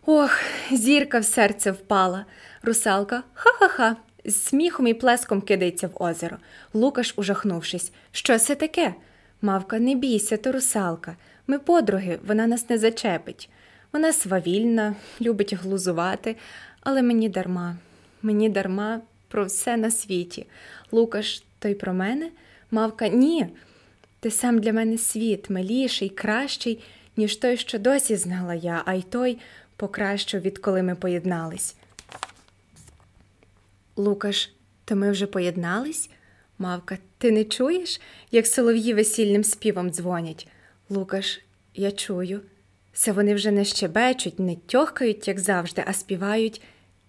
Ох, зірка в серце впала. Русалка ха-ха-ха. З сміхом і плеском кидається в озеро. Лукаш, ужахнувшись. Що це таке? Мавка, не бійся, то русалка. Ми подруги, вона нас не зачепить. Вона свавільна, любить глузувати, але мені дарма, мені дарма про все на світі. Лукаш, то й про мене? Мавка, ні. Ти сам для мене світ, миліший, кращий, ніж той, що досі знала я, а й той покращив, відколи ми поєднались. Лукаш, то ми вже поєднались? Мавка, ти не чуєш, як солов'ї весільним співом дзвонять? Лукаш, я чую. Це вони вже не щебечуть, не тьохкають, як завжди, а співають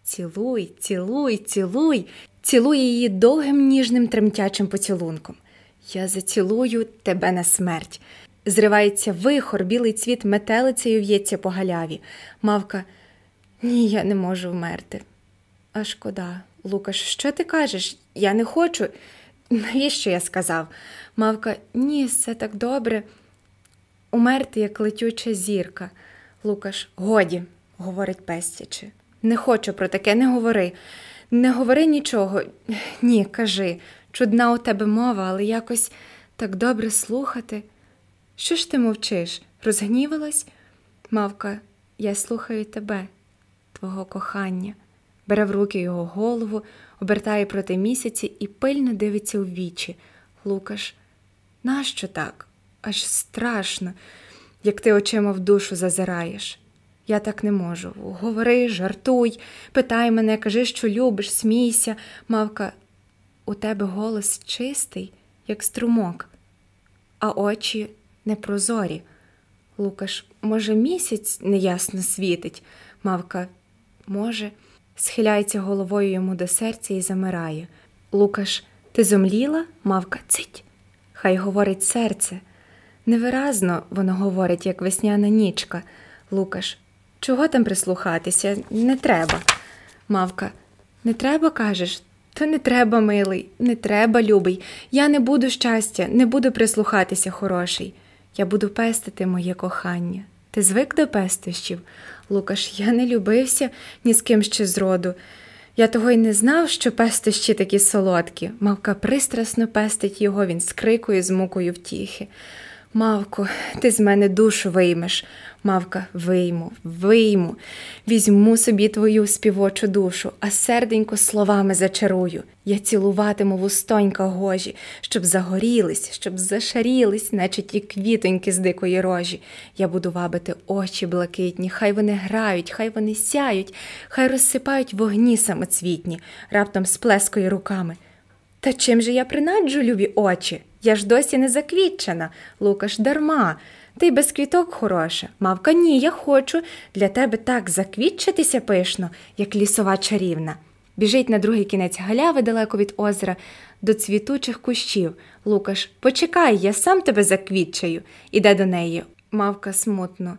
Цілуй, цілуй, цілуй, цілує її довгим ніжним тремтячим поцілунком. Я зацілую тебе на смерть. Зривається вихор, білий цвіт метелицею в'ється по галяві. Мавка, ні, я не можу вмерти. А шкода, Лукаш, що ти кажеш? Я не хочу. Навіщо я сказав? Мавка, ні, все так добре. Умерти, як летюча зірка. Лукаш, годі, говорить пестячи. Не хочу про таке, не говори. Не говори нічого. Ні, кажи. Чудна у тебе мова, але якось так добре слухати. Що ж ти мовчиш? Розгнівалась? Мавка, я слухаю тебе, твого кохання, бере в руки його голову, обертає проти місяці і пильно дивиться у вічі. Лукаш, нащо так? Аж страшно, як ти очима в душу зазираєш. Я так не можу. Говори, жартуй, питай мене, кажи, що любиш, смійся. Мавка, у тебе голос чистий, як струмок, а очі непрозорі. Лукаш, може, місяць неясно світить. Мавка, може, схиляється головою йому до серця і замирає. Лукаш, ти зомліла? Мавка, цить. Хай говорить серце. Невиразно воно говорить, як весняна нічка. Лукаш, чого там прислухатися? Не треба. Мавка, не треба, кажеш? То не треба, милий, не треба, любий. Я не буду щастя, не буду прислухатися, хороший. Я буду пестити моє кохання. Ти звик до пестощів? Лукаш, я не любився ні з ким ще зроду. Я того й не знав, що пестощі такі солодкі. Мавка пристрасно пестить його, він скрикує з мукою втіхи. Мавко, ти з мене душу виймеш. Мавка, вийму, вийму, візьму собі твою співочу душу, а серденько словами зачарую. Я цілуватиму вустонька гожі, щоб загорілись, щоб зашарілись, наче ті квітоньки з дикої рожі. Я буду вабити очі блакитні, хай вони грають, хай вони сяють, хай розсипають вогні самоцвітні, раптом сплескою руками. Та чим же я принаджу, любі очі? Я ж досі не заквітчена, Лукаш, дарма. Ти без квіток хороша. Мавка, ні, я хочу для тебе так заквітчитися пишно, як лісова чарівна. Біжить на другий кінець галяви далеко від озера, до цвітучих кущів. Лукаш, почекай, я сам тебе заквітчаю. Іде до неї. Мавка смутно.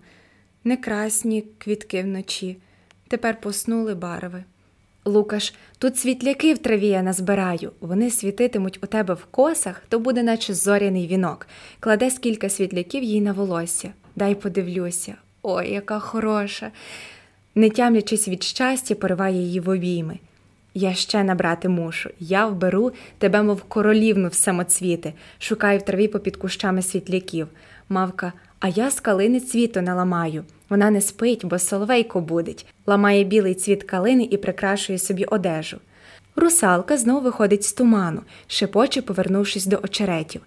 Не красні квітки вночі. Тепер поснули барви. Лукаш, тут світляки в траві я назбираю. Вони світитимуть у тебе в косах, то буде, наче зоряний вінок. Кладе скільки світляків їй на волосся. Дай подивлюся. Ой, яка хороша. Не тямлячись від щастя, пориває її в обійми. Я ще набрати мушу. Я вберу тебе, мов королівну в самоцвіти, шукаю в траві попід кущами світляків. Мавка, а я з калини цвіту наламаю. Вона не спить, бо соловейко будить, ламає білий цвіт калини і прикрашує собі одежу. Русалка знов виходить з туману, шепоче, повернувшись до очеретів.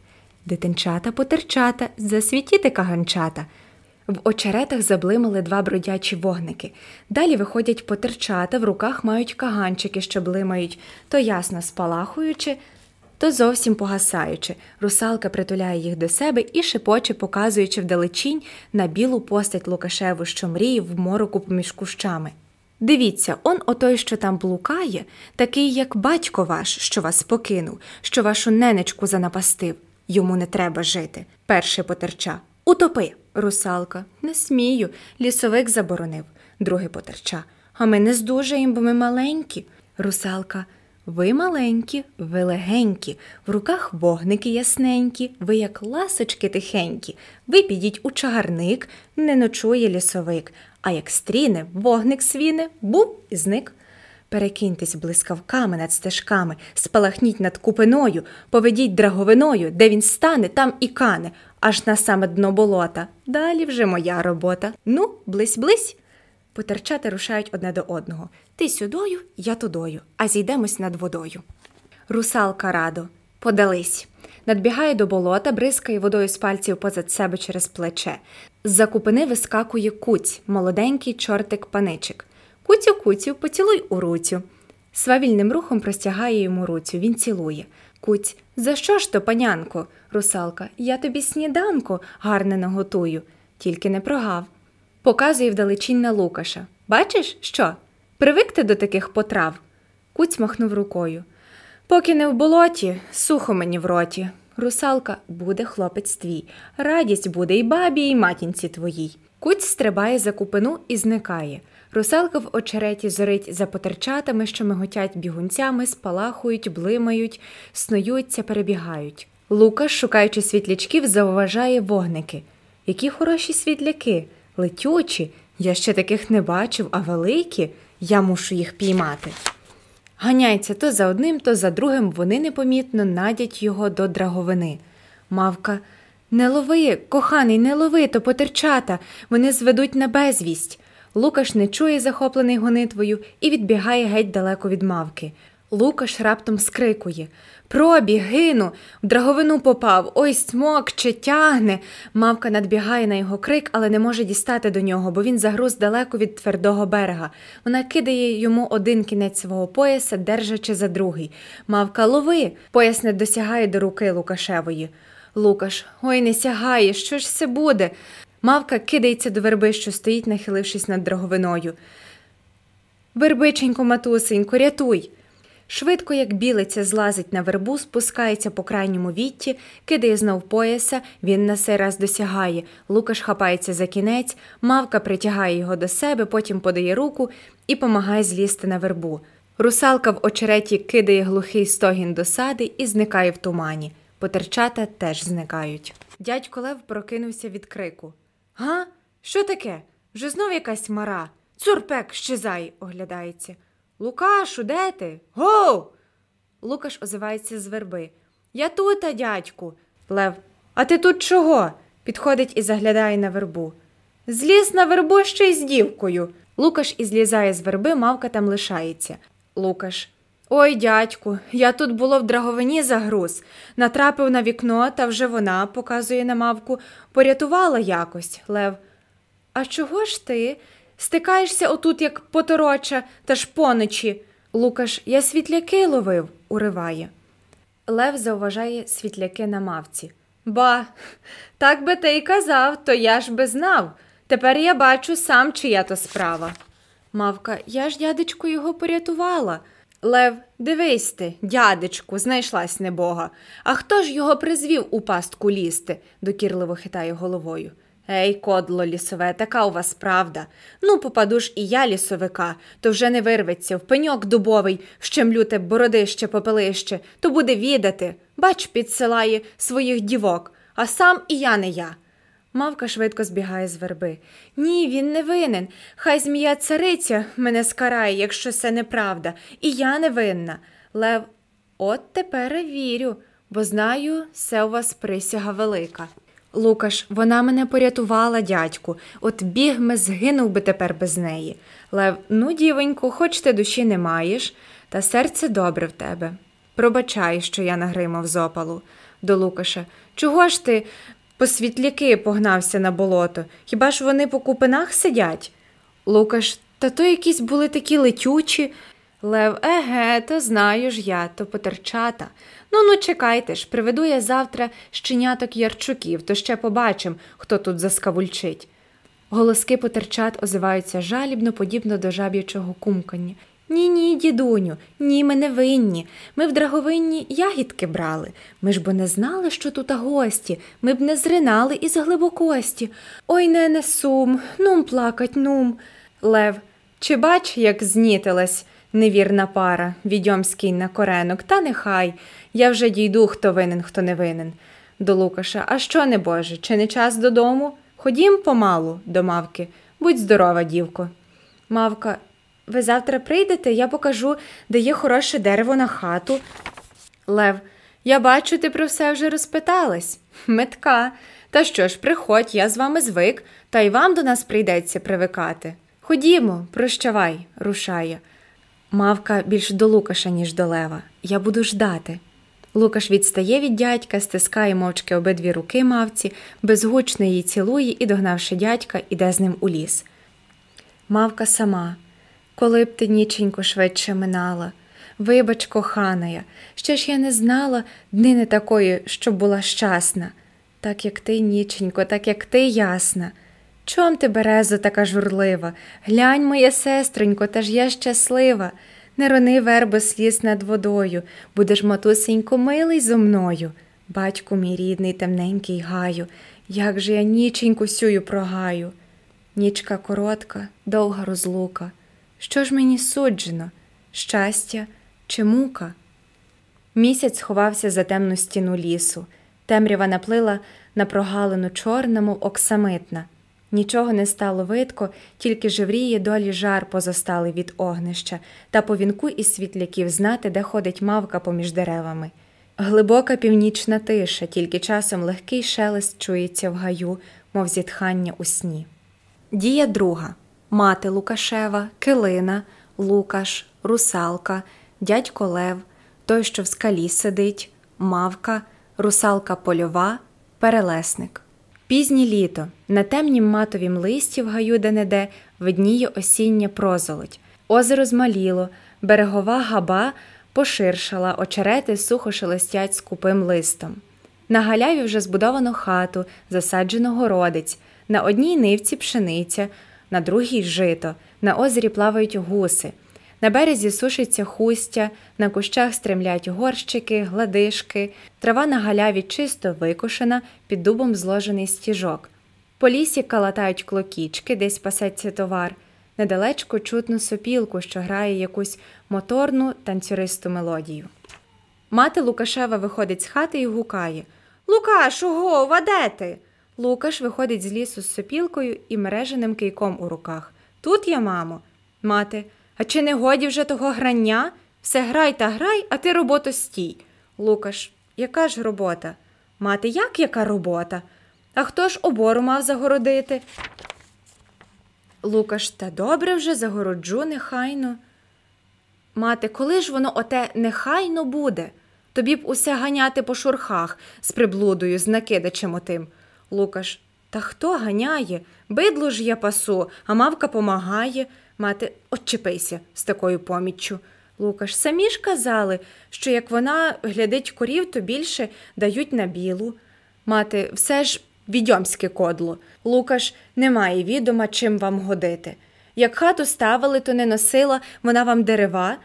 Дитинчата потерчата, засвітіти каганчата. В очеретах заблимали два бродячі вогники. Далі виходять потерчата, в руках мають каганчики, що блимають, то ясно спалахуючи, то зовсім погасаючи. Русалка притуляє їх до себе і шепоче, показуючи вдалечінь на білу постать Лукашеву, що мріє в мороку поміж кущами. Дивіться, он отой, що там блукає, такий, як батько ваш, що вас покинув, що вашу ненечку занапастив. йому не треба жити. Перший потерча. Утопи. Русалка. Не смію. Лісовик заборонив. Другий потерча. А ми не здужаємо, бо ми маленькі. Русалка. Ви маленькі, ви легенькі, в руках вогники ясненькі, ви як ласочки тихенькі. Ви підіть у чагарник, не ночує лісовик, а як стріне, вогник свіне, був і зник. Перекиньтесь блискавками над стежками, спалахніть над купиною, поведіть драговиною, де він стане, там і кане, аж на саме дно болота. Далі вже моя робота. Ну, блись-блись. Потерчати рушають одне до одного. Ти сюдою, я тудою, а зійдемось над водою. Русалка радо, подались. Надбігає до болота, бризкає водою з пальців позад себе через плече. З-за купини вискакує куць, молоденький чортик паничик. Куцю, куцю, поцілуй у руцю. Свавільним рухом простягає йому руцю, він цілує. Куць, за що ж то, панянко? Русалка, я тобі сніданку гарне наготую, тільки не прогав. Показує вдалечінь на Лукаша. Бачиш, що? Привикти до таких потрав. Куць махнув рукою. Поки не в болоті, сухо мені в роті. Русалка буде хлопець твій, радість буде і бабі, і матінці твоїй. Куць стрибає за купину і зникає. Русалка в очереті зорить за потерчатами, що миготять бігунцями, спалахують, блимають, снуються, перебігають. Лукаш, шукаючи світлячків, зауважає вогники. Які хороші світляки, летючі. Я ще таких не бачив, а великі, я мушу їх піймати. Ганяється то за одним, то за другим вони непомітно надять його до драговини. Мавка не лови, коханий, не лови, то потерчата, вони зведуть на безвість. Лукаш не чує захоплений гонитвою і відбігає геть далеко від мавки. Лукаш раптом скрикує Пробі, гину, в драговину попав, ой смокче, тягне. Мавка надбігає на його крик, але не може дістати до нього, бо він загруз далеко від твердого берега. Вона кидає йому один кінець свого пояса, держачи за другий. Мавка лови. Пояс не досягає до руки Лукашевої. Лукаш, ой, не сягає, що ж це буде? Мавка кидається до верби, що стоїть, нахилившись над драговиною. Вербиченько, матусенько, рятуй. Швидко, як білиця, злазить на вербу, спускається по крайньому вітті, кидає знов пояса, він на сей раз досягає. Лукаш хапається за кінець, мавка притягає його до себе, потім подає руку і помагає злізти на вербу. Русалка в очереті кидає глухий стогін досади і зникає в тумані. Потерчата теж зникають. Дядько Лев прокинувся від крику. Га? Що таке? Вже знов якась мара. Цурпек, щезай, оглядається. Лукашу, де ти? Гоу. Лукаш озивається з верби. Я тут, дядьку. Лев. А ти тут чого? Підходить і заглядає на вербу. Зліз на вербу ще й з дівкою. Лукаш і злізає з верби, мавка там лишається. Лукаш. Ой, дядьку, я тут було в драговині загруз. Натрапив на вікно, та вже вона, показує на мавку, порятувала якось. Лев. А чого ж ти? Стикаєшся отут, як потороча, та ж поночі. Лукаш, я світляки ловив, уриває. Лев зауважає світляки на мавці. Ба, так би ти й казав, то я ж би знав. Тепер я бачу сам, чия то справа. Мавка, я ж, дядечку, його порятувала. Лев, дивись ти, дядечку, знайшлась небога. А хто ж його призвів у пастку лізти? докірливо хитає головою. Ей, кодло лісове, така у вас правда. Ну, попаду ж і я лісовика, то вже не вирветься, в пеньок дубовий, вщемлю те бородище, попелище, то буде відати. Бач, підсилає своїх дівок, а сам і я не я. Мавка швидко збігає з верби. Ні, він не винен. Хай змія цариця мене скарає, якщо це неправда, і я не винна. Лев, от тепер вірю, бо знаю, це у вас присяга велика. Лукаш, вона мене порятувала, дядьку, от біг ми згинув би тепер без неї. Лев, ну, дівоньку, хоч ти душі не маєш, та серце добре в тебе. Пробачай, що я нагримав з опалу. До Лукаша. Чого ж ти по світляки погнався на болото? Хіба ж вони по купинах сидять? Лукаш, та то якісь були такі летючі. Лев, еге, то знаю ж я, то потерчата. Ну ну, чекайте ж, приведу я завтра щеняток ярчуків, то ще побачим, хто тут заскавульчить. Голоски потерчат озиваються жалібно, подібно до жаб'ячого кумкання. Ні, ні, дідуню, ні, ми не винні. Ми в драговинні ягідки брали. Ми ж бо не знали, що тут гості, ми б не зринали із глибокості. Ой, не не сум, нум плакать, нум. Лев, чи бач, як знітилась невірна пара, відьомський на коренок, та нехай. Я вже дійду, хто винен, хто не винен. До Лукаша, а що не Боже, чи не час додому? Ходім помалу, до мавки. Будь здорова, дівко. Мавка, ви завтра прийдете, я покажу, де є хороше дерево на хату. Лев, я бачу, ти про все вже розпиталась. Метка. Та що ж, приходь, я з вами звик, та й вам до нас прийдеться привикати. Ходімо, прощавай, рушає. Мавка більш до Лукаша, ніж до Лева. Я буду ждати. Лукаш відстає від дядька, стискає мовчки обидві руки мавці, безгучно її цілує і, догнавши дядька, іде з ним у ліс. Мавка сама, коли б ти ніченько швидше минала. Вибач, кохана я, ще ж я не знала дни не такої, щоб була щасна. Так як ти, ніченько, так як ти ясна. Чом ти, березо, така журлива? Глянь, моя сестронько, та ж я щаслива. Не рони вербо сліз над водою, будеш, матусенько, милий зо мною. Батьку мій рідний, темненький гаю, як же я ніченьку сюю прогаю. Нічка коротка, довга розлука. Що ж мені суджено? Щастя чи мука? Місяць сховався за темну стіну лісу. Темрява наплила на прогалину чорному оксамитна. Нічого не стало видко, тільки живріє долі жар позостали від огнища, та по вінку із світляків знати, де ходить мавка поміж деревами. Глибока північна тиша, тільки часом легкий шелест чується в гаю, мов зітхання у сні. Дія друга мати Лукашева, Килина, Лукаш, Русалка, дядько Лев, той, що в скалі сидить, мавка, русалка польова, перелесник. Пізнє літо на темнім матовім листі в гаю де-не-де видніє осіння прозолоть. Озеро змаліло, берегова габа поширшала, очерети сухо шелестять скупим листом. На галяві вже збудовано хату, засаджено городець, на одній нивці пшениця, на другій жито, на озері плавають гуси. На березі сушиться хустя, на кущах стремлять горщики, гладишки, трава на галяві чисто викошена, під дубом зложений стіжок. По лісі калатають клокічки, десь пасеться товар. Недалечко чутно сопілку, що грає якусь моторну танцюристу мелодію. Мати Лукашева виходить з хати і гукає Лукаш, ого, де ти?» Лукаш виходить з лісу з сопілкою і мереженим кийком у руках. Тут я, мамо. Мати. А чи не годі вже того грання? Все грай та грай, а ти роботу стій. Лукаш, яка ж робота? Мати, як яка робота? А хто ж обору мав загородити? Лукаш, та добре вже загороджу, нехайно. Мати, коли ж воно оте нехайно буде? Тобі б усе ганяти по шурхах з приблудою, з накидачем отим. Лукаш, та хто ганяє? Бидло ж я пасу, а мавка помагає. Мати, отчепися з такою поміччю. Лукаш, самі ж казали, що як вона глядить корів, то більше дають на білу. Мати, все ж відьомське кодло. Лукаш не має відома, чим вам годити. Як хату ставили, то не носила вона вам дерева.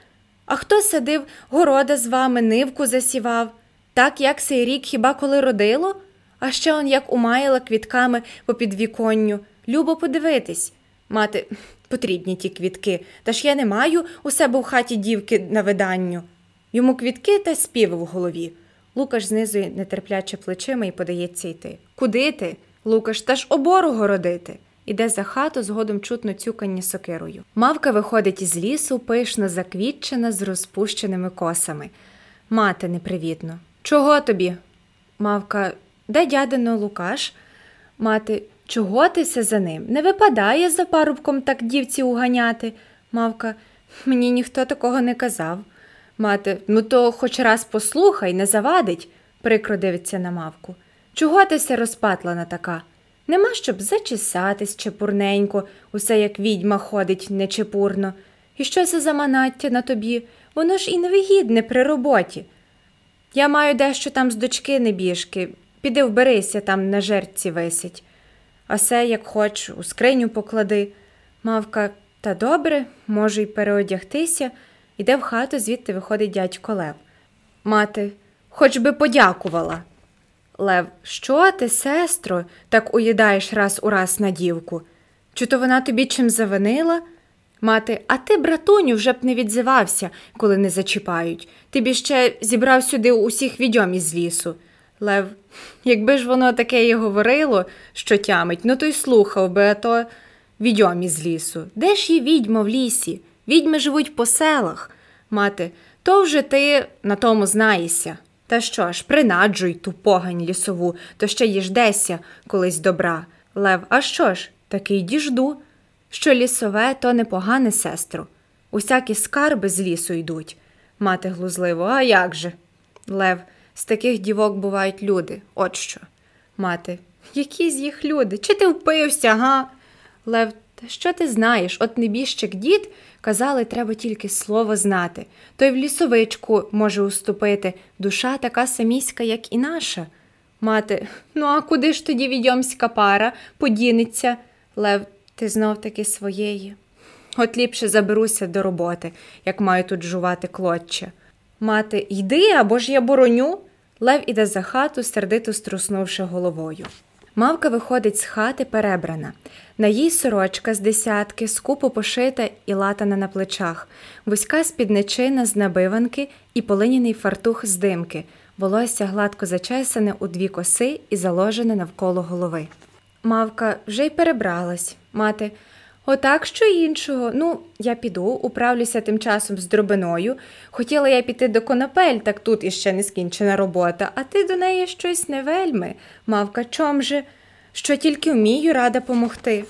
А хто садив города з вами, нивку засівав? Так як сей рік хіба коли родило? А ще он як умаяла квітками по підвіконню. Любо подивитись. Мати, потрібні ті квітки, та ж я не маю у себе в хаті дівки на виданню. Йому квітки та співи в голові. Лукаш знизує нетерпляче плечима і подається йти. Куди ти? Лукаш, та ж обору городити. Іде за хату, згодом чутно цюкання сокирою. Мавка виходить із лісу, пишно заквітчена з розпущеними косами. Мати непривітно. Чого тобі? Мавка, де дядино Лукаш? Мати, чого ти все за ним? Не випадає за парубком так дівці уганяти. Мавка, мені ніхто такого не казав. Мати, ну то хоч раз послухай, не завадить, прикро дивиться на мавку. Чого ти се розпатлана така? Нема щоб зачесатись чепурненько, усе як відьма ходить нечепурно. І що це за манаття на тобі? Воно ж і невигідне при роботі. Я маю дещо там з дочки небіжки. Піди вберися, там на жерці висить. А се, як хоч, у скриню поклади. Мавка, Та добре, можу й переодягтися. Іде в хату, звідти виходить дядько Лев. Мати, хоч би подякувала. Лев, що ти, сестро, так уїдаєш раз у раз на дівку? Чи то вона тобі чим завинила? Мати, а ти, братуню, вже б не відзивався, коли не зачіпають. Ти б ще зібрав сюди усіх відьом із лісу. Лев, якби ж воно таке і говорило, що тямить, ну то й слухав би, а то відьом із лісу. Де ж є відьма в лісі? Відьми живуть по селах. Мати, то вже ти на тому знаєшся. Та що ж, принаджуй ту погань лісову, то ще їждеся колись добра. Лев, а що ж, таки й діжду, що лісове, то непогане, сестро. Усякі скарби з лісу йдуть. Мати глузливо, а як же? Лев, з таких дівок бувають люди, от що. Мати, які з їх люди? Чи ти впився, га? Лев, та що ти знаєш? От небіжчик дід казали, треба тільки слово знати. Той в лісовичку може уступити. Душа така саміська, як і наша. Мати, ну а куди ж тоді відьомська пара подінеться? Лев, ти знов таки своєї. От ліпше заберуся до роботи, як маю тут жувати клоччя. Мати, йди або ж я бороню. Лев іде за хату, сердито струснувши головою. Мавка виходить з хати перебрана. На їй сорочка з десятки, скупо пошита і латана на плечах, вузька спідничина з набиванки і полиняний фартух з димки, волосся гладко зачесане у дві коси і заложене навколо голови. Мавка вже й перебралась. Мати, отак що іншого. Ну, я піду, управлюся тим часом з дробиною. Хотіла я піти до конопель, так тут іще не скінчена робота, а ти до неї щось не вельми. Мавка, чом же? Що тільки вмію рада помогти.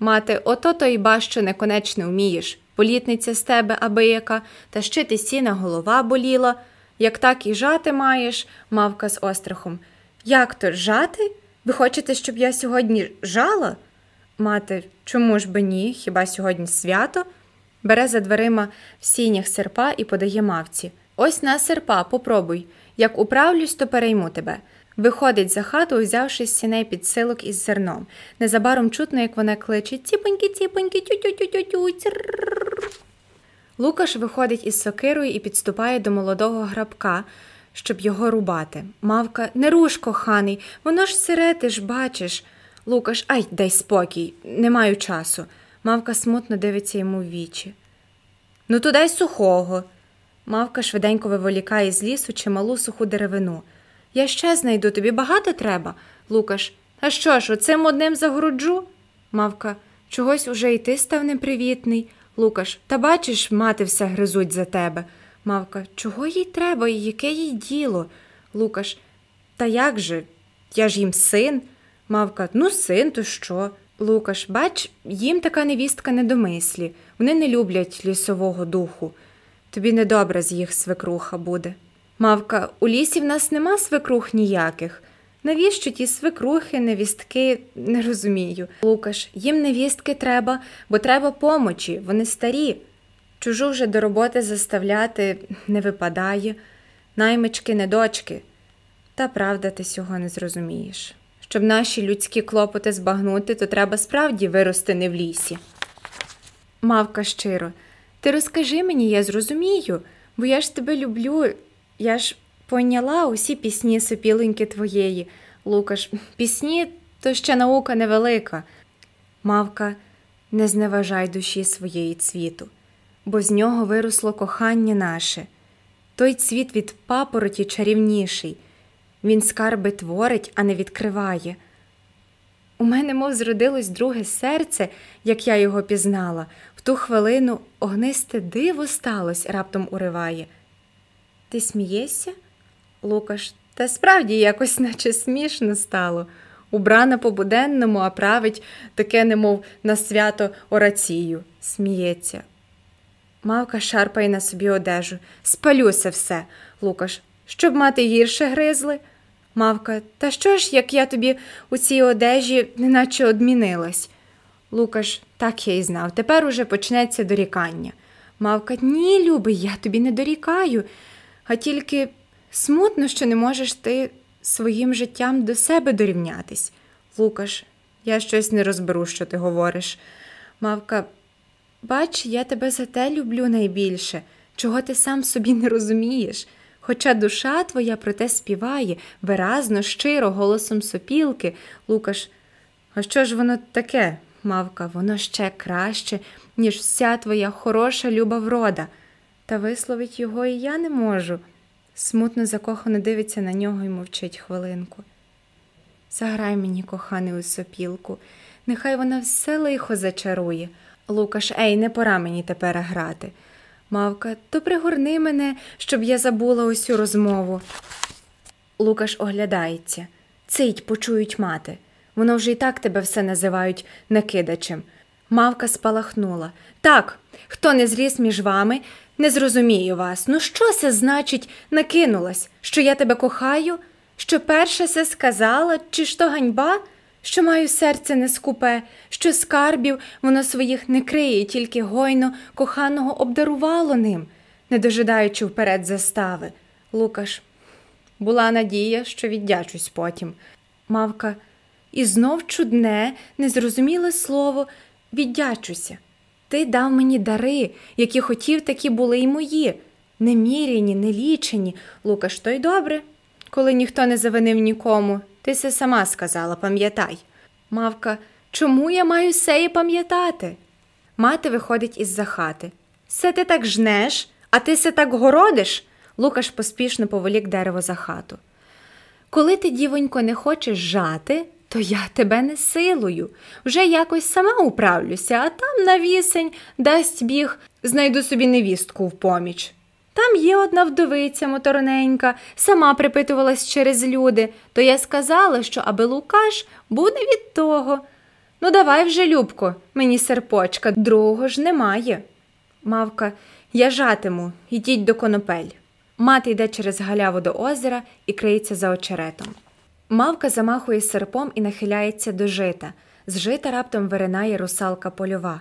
Мати, ото то й ба, що неконечно вмієш. Політниця з тебе аби яка, та ще ти сіна голова боліла. Як так і жати маєш, мавка з острахом. Як то жати? Ви хочете, щоб я сьогодні жала? Мати, чому ж би ні? Хіба сьогодні свято? Бере за дверима в сінях серпа і подає мавці. Ось на серпа, попробуй. Як управлюсь, то перейму тебе. Виходить за хату, взявши з сіней підсилок із зерном. Незабаром чутно, як вона кличе Ціпоньки, ціпоньки, тю-тю-тю-тю-тю. Лукаш виходить із сокирою і підступає до молодого грабка, щоб його рубати. Мавка, не руш, коханий, воно ж сире, ти ж бачиш. Лукаш, ай, дай спокій, не маю часу. Мавка смутно дивиться йому в вічі. Ну, то дай сухого. Мавка швиденько виволікає з лісу чималу суху деревину. Я ще знайду тобі багато треба. Лукаш, а що ж, оцим одним загороджу? Мавка, чогось уже й ти став непривітний. Лукаш, та бачиш, мати все гризуть за тебе. Мавка, чого їй треба і яке їй діло? Лукаш, та як же? Я ж їм син. Мавка, ну син, то що? Лукаш, бач, їм така невістка не до мислі. Вони не люблять лісового духу. Тобі недобре з їх свекруха буде. Мавка, у лісі в нас нема свекрух ніяких. Навіщо ті свекрухи, невістки, не розумію. Лукаш, їм невістки треба, бо треба помочі, вони старі. Чужу вже до роботи заставляти не випадає, наймички, не дочки. Та правда, ти цього не зрозумієш. Щоб наші людські клопоти збагнути, то треба справді вирости не в лісі. Мавка щиро, ти розкажи мені, я зрозумію, бо я ж тебе люблю. Я ж поняла усі пісні сопілоньки твоєї. Лукаш, пісні то ще наука невелика. Мавка, не зневажай душі своєї цвіту, бо з нього виросло кохання наше. Той цвіт від папороті чарівніший. Він скарби творить, а не відкриває. У мене, мов зродилось друге серце, як я його пізнала, в ту хвилину огнисте диво сталось, раптом уриває. Ти смієшся? Лукаш, та справді якось наче смішно стало. Убрана по буденному, а править таке, немов на свято орацію, сміється. Мавка шарпає на собі одежу. Спалюся все, Лукаш, щоб мати гірше гризли. Мавка, та що ж, як я тобі у цій одежі неначе одмінилась? Лукаш, так я й знав. Тепер уже почнеться дорікання. Мавка, ні, любий, я тобі не дорікаю, а тільки смутно, що не можеш ти своїм життям до себе дорівнятись. Лукаш, я щось не розберу, що ти говориш. Мавка, Бач, я тебе за те люблю найбільше, чого ти сам собі не розумієш. Хоча душа твоя про те співає виразно, щиро, голосом сопілки. Лукаш, а що ж воно таке? Мавка, воно ще краще, ніж вся твоя хороша люба врода. Та висловить його і я не можу. Смутно закохано дивиться на нього і мовчить хвилинку. Заграй мені, коханий, у сопілку, нехай вона все лихо зачарує. Лукаш, ей, не пора мені тепер грати. Мавка, то пригорни мене, щоб я забула усю розмову. Лукаш оглядається. Цить, почують мати. Воно вже і так тебе все називають накидачем. Мавка спалахнула. Так, хто не зріс між вами, не зрозумію вас. Ну, що це значить накинулась? Що я тебе кохаю? Що перше се сказала, чи ж то ганьба? Що маю серце не скупе, що скарбів воно своїх не криє, тільки гойно коханого обдарувало ним, не дожидаючи вперед застави. Лукаш, була надія, що віддячусь потім. Мавка, і знов чудне, незрозуміле слово, віддячуся. Ти дав мені дари, які хотів, такі були й мої, неміряні, нелічені. Лукаш, то й добре, коли ніхто не завинив нікому. Ти се сама сказала, пам'ятай. Мавка, чому я маю сеє пам'ятати? Мати виходить із за хати. Се ти так жнеш, а ти се так городиш? Лукаш поспішно поволік дерево за хату. Коли ти, дівонько, не хочеш жати, то я тебе не силою. Вже якось сама управлюся, а там на вісень дасть біг, знайду собі невістку в поміч. Там є одна вдовиця моторненька, сама припитувалась через люди, то я сказала, що аби Лукаш буде від того. Ну, давай вже, Любко, мені серпочка, другого ж немає. Мавка, я жатиму, йдіть до конопель. Мати йде через галяву до озера і криється за очеретом. Мавка замахує серпом і нахиляється до жита. З жита раптом виринає русалка польова.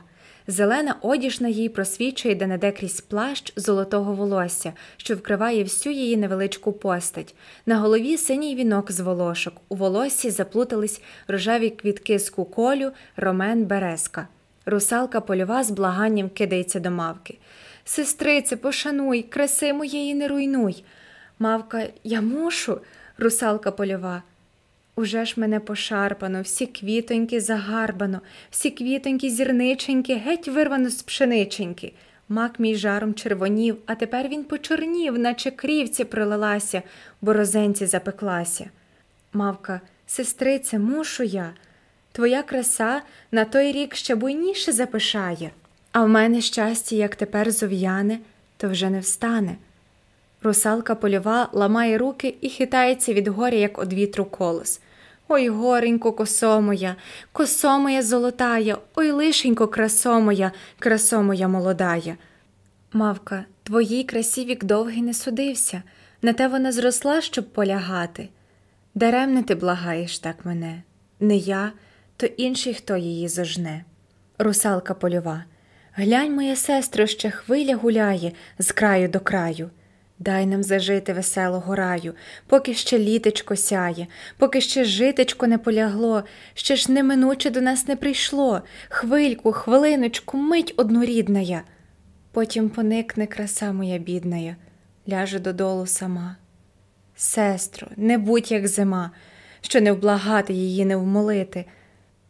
Зелена одіж на їй просвічує де-не-де крізь плащ золотого волосся, що вкриває всю її невеличку постать. На голові синій вінок з волошок. У волоссі заплутались рожеві квітки з куколю, ромен, березка. Русалка польова з благанням кидається до мавки. Сестрице, пошануй, краси моєї не руйнуй. Мавка, я мушу, русалка польова. Уже ж мене пошарпано, всі квітоньки загарбано, всі квітоньки зірниченьки, геть вирвано з пшениченьки. Мак мій жаром червонів, а тепер він почорнів, наче крівці пролилася, бо розенці запеклася. Мавка, сестрице, мушу я. Твоя краса на той рік ще буйніше запишає, а в мене щастя, як тепер зов'яне, то вже не встане. Русалка польова ламає руки і хитається від горя, як од вітру колос. Ой, горенько, косо моя, косо моя золотая, ой, лишенько, красо моя, красо моя молодая. Мавка, твоїй красі вік довгий не судився, на те вона зросла, щоб полягати. Даремне ти благаєш так мене, не я, то інший, хто її зожне. Русалка польова, глянь, моя сестро, ще хвиля гуляє з краю до краю. Дай нам зажити веселого раю, поки ще літечко сяє, поки ще житечко не полягло, ще ж неминуче до нас не прийшло, хвильку, хвилиночку, мить однорідная. Потім поникне краса моя бідная, ляже додолу сама. Сестро, не будь як зима, що не вблагати її, не вмолити.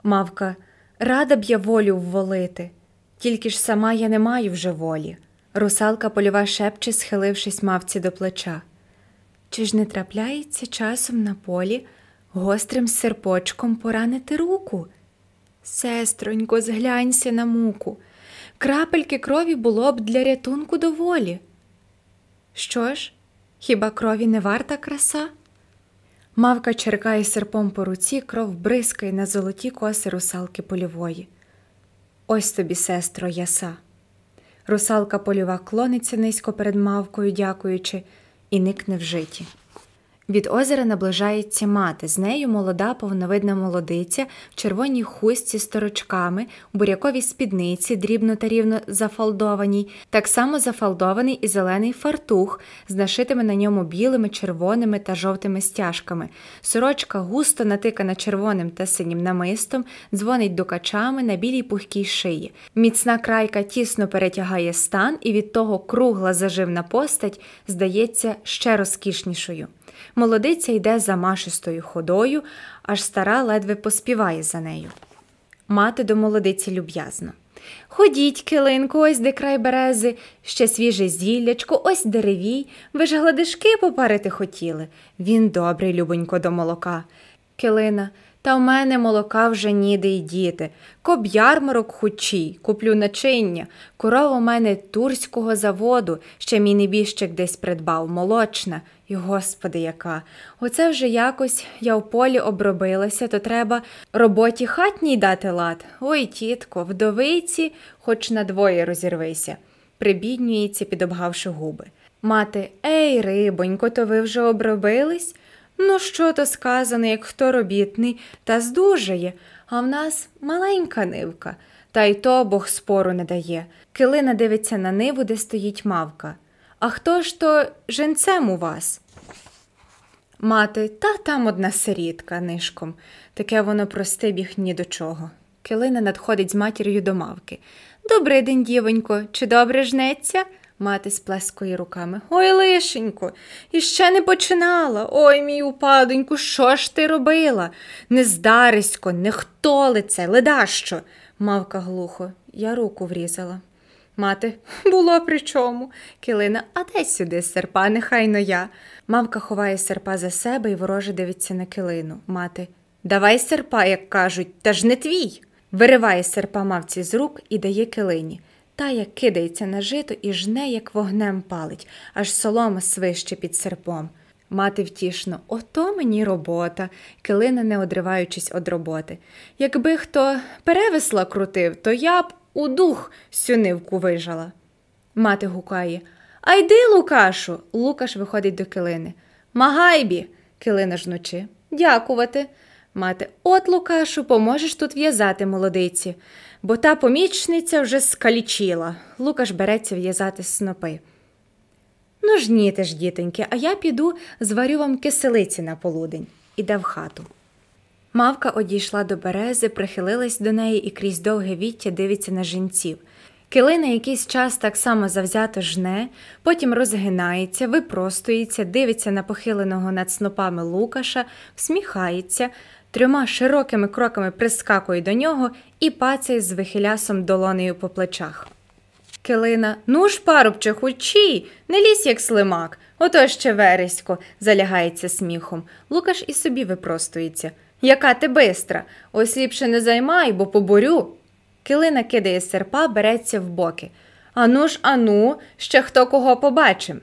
Мавка, рада б я волю вволити, тільки ж сама я не маю вже волі. Русалка польова шепче, схилившись мавці до плеча. Чи ж не трапляється часом на полі гострим серпочком поранити руку? Сестронько, зглянься на муку. Крапельки крові було б для рятунку доволі. Що ж, хіба крові не варта краса? Мавка черкає серпом по руці, кров бризкає на золоті коси русалки польової. Ось тобі, сестро, яса. Русалка польова клониться низько перед мавкою, дякуючи, і никне в житі. Від озера наближається мати. З нею молода повновидна молодиця в червоній хустці з торочками, буряковій спідниці, дрібно та рівно зафалдованій, так само зафалдований і зелений фартух з нашитими на ньому білими, червоними та жовтими стяжками. Сорочка густо натикана червоним та синім намистом, дзвонить дукачами на білій пухкій шиї. Міцна крайка тісно перетягає стан, і від того кругла заживна постать здається ще розкішнішою. Молодиця йде за машистою ходою, аж стара ледве поспіває за нею. Мати до молодиці люб'язно. Ходіть, килинку, ось де край берези, ще свіже зіллячко, ось деревій. Ви ж гладишки попарити хотіли. Він добрий, любонько, до молока. Килина, та в мене молока вже ніде й діти. Коб ярмарок хучій, куплю начиння. Корова у мене турського заводу, ще мій небіжчик десь придбав, молочна. І, господи, яка. Оце вже якось я в полі обробилася, то треба роботі хатній дати лад. Ой, тітко, вдовиці, хоч надвоє розірвися, прибіднюється, підобгавши губи. Мати, ей, рибонько, то ви вже обробились? Ну, що то сказано, як хто робітний, та здужає, а в нас маленька нивка, та й то Бог спору не дає. Килина дивиться на ниву, де стоїть мавка. А хто ж то женцем у вас? Мати, та там одна сирітка нишком. Таке воно просте біг ні до чого. Килина надходить з матір'ю до мавки. Добрий день, дівонько, чи добре жнеться? Мати сплескує руками. Ой, лишенько, іще не починала. Ой, мій упадоньку, що ж ти робила? Нездарисько, не хто лице, ледащо. Мавка глухо, я руку врізала. Мати, було при чому? Килина, а дай сюди серпа, нехай но я. Мавка ховає серпа за себе і вороже дивиться на килину. Мати, давай серпа, як кажуть, та ж не твій. Вириває серпа мавці з рук і дає килині. Та як кидається на жито і жне, як вогнем палить, аж солома свище під серпом. Мати втішно, ото мені робота, килина, не одриваючись від роботи. Якби хто перевесла крутив, то я б у дух сюнивку вижала. Мати гукає А йди, Лукашу. Лукаш виходить до килини. Магайбі, килина жнучи. Дякувати. Мати, от, Лукашу, поможеш тут в'язати молодиці, бо та помічниця вже скалічила. Лукаш береться в'язати снопи. Ну ж ні ж, дітоньки, а я піду зварю вам киселиці на полудень. Іде в хату. Мавка одійшла до берези, прихилилась до неї і крізь довге віття дивиться на жінців. Килина якийсь час так само завзято жне, потім розгинається, випростується, дивиться на похиленого над снопами Лукаша, всміхається, трьома широкими кроками прискакує до нього і пацяє з вихилясом долонею по плечах. Килина, ну ж, парубче, хучі, не лізь, як слимак, ото ще вересько, залягається сміхом. Лукаш і собі випростується. Яка ти бистра? Ось ліпше не займай, бо поборю. Килина кидає серпа, береться в боки. Ану ж, ану, ще хто кого побачим.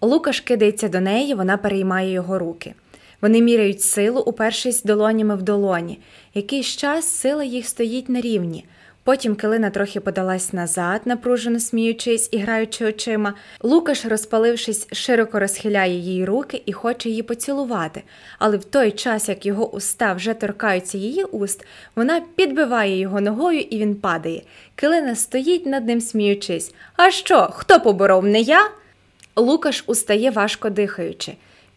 Лукаш кидається до неї, вона переймає його руки. Вони міряють силу, упершись долонями в долоні. Якийсь час сила їх стоїть на рівні. Потім килина трохи подалась назад, напружено сміючись і граючи очима. Лукаш, розпалившись, широко розхиляє їй руки і хоче її поцілувати, але в той час, як його уста вже торкаються її уст, вона підбиває його ногою і він падає. Килина стоїть над ним, сміючись. А що, хто поборов, не я? Лукаш устає, важко дихаючи.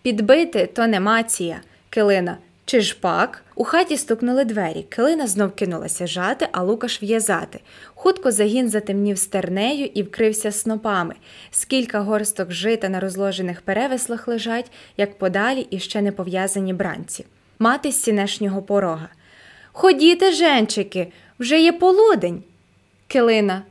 Підбити то не мація. Килина. Чи ж пак? У хаті стукнули двері. Килина знов кинулася жати, а Лукаш в'язати. Хутко загін затемнів стернею і вкрився снопами. Скілька горсток жита на розложених перевеслах лежать, як подалі і ще не пов'язані бранці. Мати з сінешнього порога. Ходіте, женчики, вже є полудень. Килина.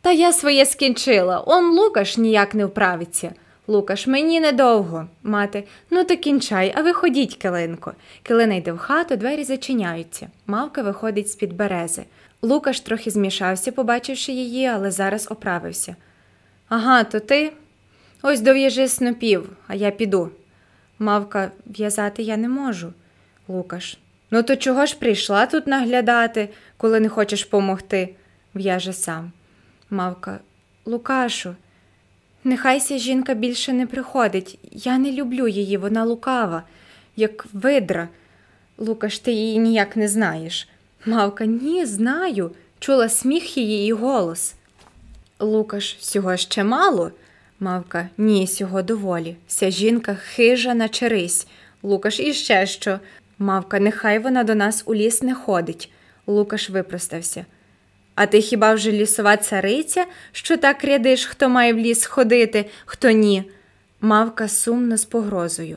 Та я своє скінчила. Он Лукаш ніяк не вправиться. Лукаш, мені недовго. Мати, ну то кінчай, а ви ходіть, килинко. Килина йде в хату, двері зачиняються. Мавка виходить з-під берези. Лукаш трохи змішався, побачивши її, але зараз оправився. Ага, то ти? Ось дов'яжи снопів, а я піду. Мавка, в'язати я не можу. Лукаш. Ну, то чого ж прийшла тут наглядати, коли не хочеш помогти? В'яже сам. Мавка, Лукашу. Нехай ся жінка більше не приходить. Я не люблю її, вона лукава, як видра. Лукаш, ти її ніяк не знаєш. Мавка, ні, знаю. Чула сміх її і голос. Лукаш, всього ще мало. Мавка, ні, сього доволі. Вся жінка хижа на черись. Лукаш іще що. Мавка, нехай вона до нас у ліс не ходить. Лукаш випростався. А ти хіба вже лісова цариця, що так рядиш, хто має в ліс ходити, хто ні? Мавка сумно з погрозою.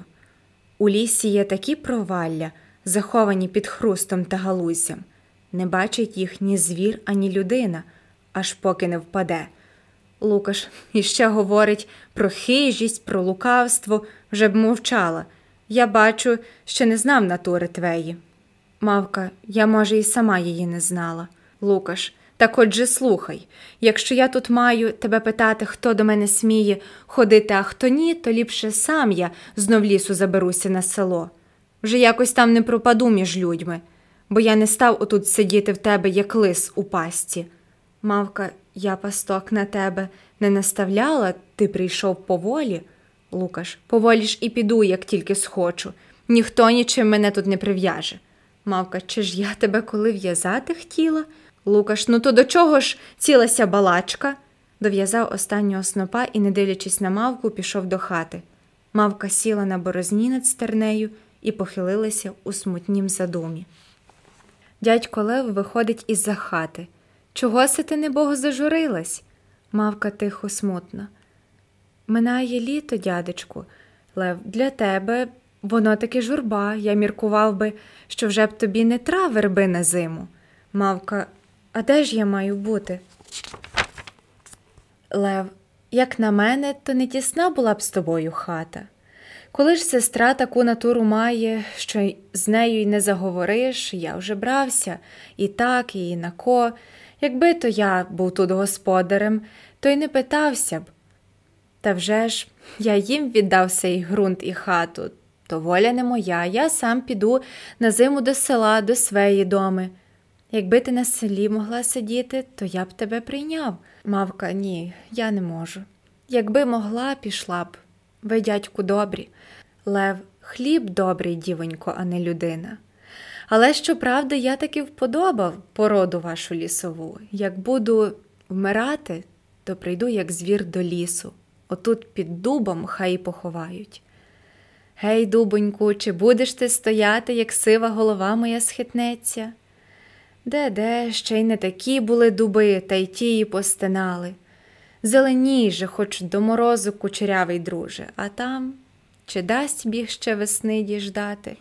У лісі є такі провалля, заховані під хрустом та галузям. Не бачить їх ні звір, ані людина, аж поки не впаде. Лукаш іще говорить про хижість, про лукавство, вже б мовчала. Я бачу, що не знав натури твеї. Мавка, я, може, і сама її не знала. Лукаш, так отже слухай, якщо я тут маю тебе питати, хто до мене сміє ходити, а хто ні, то ліпше сам я знов лісу заберуся на село. Вже якось там не пропаду між людьми, бо я не став отут сидіти в тебе, як лис у пасті. Мавка, я пасток на тебе не наставляла, ти прийшов поволі. Лукаш, поволі ж і піду, як тільки схочу. Ніхто нічим мене тут не прив'яже. Мавка, чи ж я тебе коли в'язати хотіла? Лукаш, ну то до чого ж цілася балачка? Дов'язав останнього снопа і, не дивлячись на мавку, пішов до хати. Мавка сіла на борозні над стернею і похилилася у смутнім задумі. Дядько Лев виходить із за хати. Чого се ти небого зажурилась? Мавка тихо смутно. Минає літо, дядечку, Лев, для тебе воно таки журба. Я міркував би, що вже б тобі не тра верби на зиму. Мавка, а де ж я маю бути? Лев, як на мене, то не тісна була б з тобою хата. Коли ж сестра таку натуру має, що з нею й не заговориш, я вже брався і так, і на ко. Якби то я був тут господарем, то й не питався б. Та вже ж я їм віддав сей ґрунт і хату, то воля не моя, я сам піду на зиму до села, до своєї доми. Якби ти на селі могла сидіти, то я б тебе прийняв. Мавка, ні, я не можу. Якби могла, пішла б. Ви, дядьку, добрі. Лев, хліб добрий, дівонько, а не людина. Але щоправда, я таки вподобав породу вашу лісову. Як буду вмирати, то прийду, як звір до лісу. Отут під дубом хай і поховають. Гей, дубоньку, чи будеш ти стояти, як сива голова моя схитнеться? Де де ще й не такі були дуби, та й ті й постинали. Зеленій же, хоч до морозу кучерявий друже, а там чи дасть біг ще весни діждати?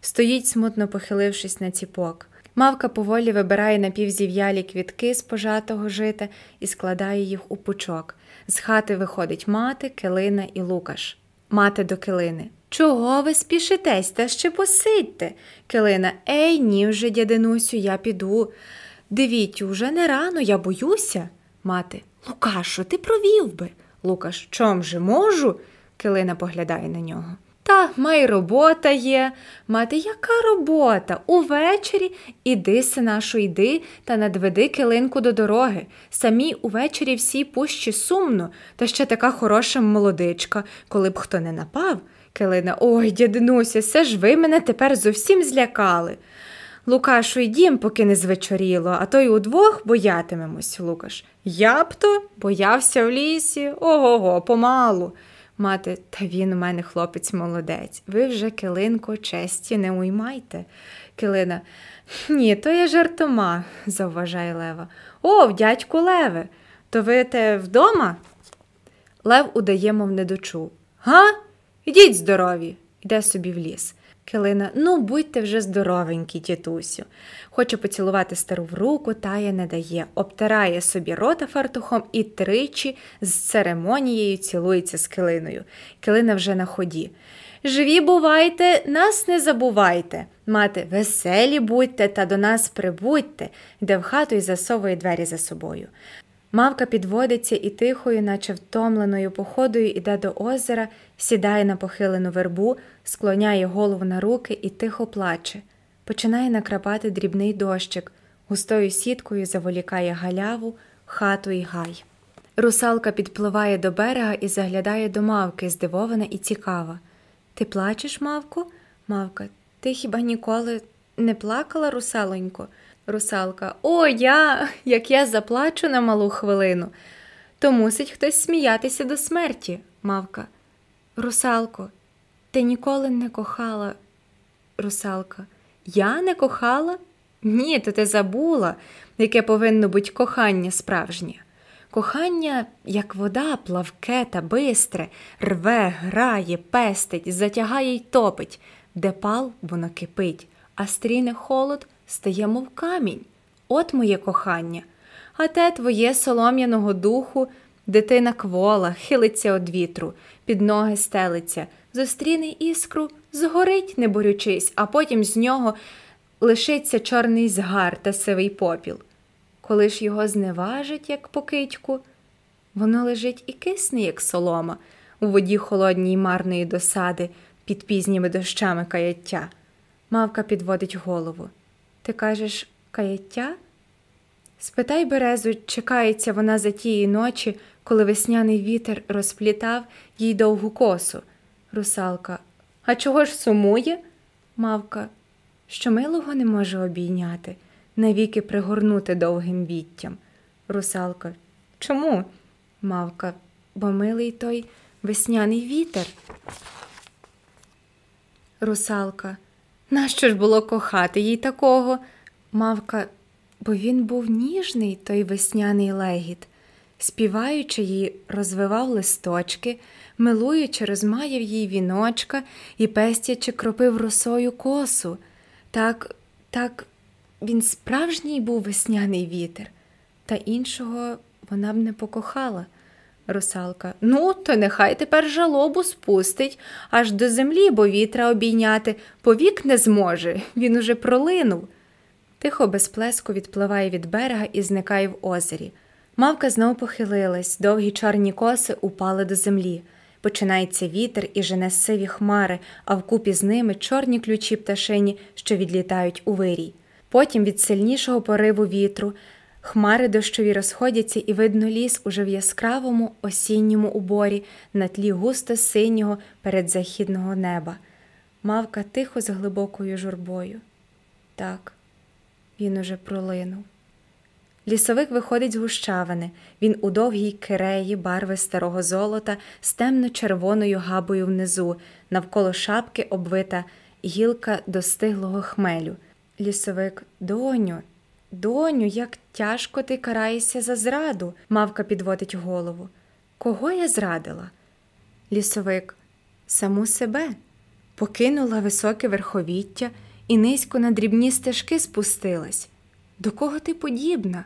Стоїть, смутно похилившись на ціпок. Мавка поволі вибирає напівзів'ялі квітки з пожатого жита і складає їх у пучок. З хати виходить мати, килина і Лукаш. Мати до килини. Чого ви спішитесь, та ще посидьте? Килина, ей, ні вже, дядинусю, я піду. Дивіть, уже не рано, я боюся. Мати. Лукашу, ти провів би. Лукаш, чом же можу? Килина поглядає на нього. Та ма й робота є. Мати, яка робота? Увечері іди, синашу, йди та надведи Килинку до дороги. Самі увечері всі пущі сумно, та ще така хороша молодичка, коли б хто не напав. Килина, ой, дядинусю, це ж ви мене тепер зовсім злякали. Лукашу, йдім, поки не звечоріло, а то й удвох боятимемось, Лукаш. Я б то боявся в лісі, ого-го! Помалу. Мати, та він у мене хлопець молодець. Ви вже, килинко, честі не уймайте. Килина, ні, то я жартома, завважає Лева. О, дядьку Леве, то ви те вдома? Лев удає, мов не дочув. Га? Ідіть здорові, йде собі в ліс. Килина, ну будьте вже здоровенькі, тітусю. Хоче поцілувати стару в руку, тая не дає, обтирає собі рота фартухом і тричі з церемонією цілується з килиною. Килина вже на ході. Живі бувайте, нас не забувайте. Мати, веселі будьте та до нас прибудьте, йде в хату і засовує двері за собою. Мавка підводиться і тихою, наче втомленою походою, іде до озера, сідає на похилену вербу, склоняє голову на руки і тихо плаче. Починає накрапати дрібний дощик, густою сіткою заволікає галяву, хату і гай. Русалка підпливає до берега і заглядає до мавки, здивована і цікава. Ти плачеш, мавку? Мавка, ти хіба ніколи не плакала, русалонько? Русалка. О, я, як я заплачу на малу хвилину, то мусить хтось сміятися до смерті, мавка. Русалко, ти ніколи не кохала. Русалка. Я не кохала? Ні, то ти забула, яке повинно бути кохання справжнє. Кохання, як вода, плавке та бистре, рве, грає, пестить, затягає й топить, де пал воно кипить, а стріне холод стає, мов камінь. От моє кохання. А те твоє солом'яного духу, дитина квола, хилиться од вітру, під ноги стелиться, зустріне іскру, згорить, не борючись, а потім з нього лишиться чорний згар та сивий попіл. Коли ж його зневажить, як покидьку, воно лежить і кисне, як солома, у воді холодній марної досади, під пізніми дощами каяття. Мавка підводить голову. Ти кажеш каяття? Спитай березу, чекається вона за тієї ночі, коли весняний вітер розплітав їй довгу косу. Русалка. А чого ж сумує? Мавка, що милого не може обійняти, навіки пригорнути довгим віттям. Русалка. Чому? Мавка, бо милий той весняний вітер. Русалка. Нащо ж було кохати їй такого? Мавка, бо він був ніжний, той весняний легіт, співаючи їй, розвивав листочки, милуючи, розмаяв їй віночка і пестячи кропив росою косу. Так, так, він справжній був весняний вітер, та іншого вона б не покохала. Русалка. Ну, то нехай тепер жалобу спустить аж до землі, бо вітра обійняти повік не зможе, він уже пролинув. Тихо без плеску відпливає від берега і зникає в озері. Мавка знов похилилась, довгі чорні коси упали до землі. Починається вітер і жене сиві хмари, а вкупі з ними чорні ключі пташині, що відлітають у вирій. Потім від сильнішого пориву вітру Хмари дощові розходяться, і видно ліс уже в яскравому осінньому уборі на тлі густо синього передзахідного неба. Мавка тихо з глибокою журбою. Так, він уже пролинув. Лісовик виходить з гущавини. Він у довгій киреї барви старого золота з темно-червоною габою внизу, навколо шапки обвита гілка достиглого хмелю. Лісовик, доню, Доню, як тяжко ти караєшся за зраду, мавка підводить голову. Кого я зрадила? Лісовик, саму себе, покинула високе верховіття і низько на дрібні стежки спустилась. До кого ти подібна?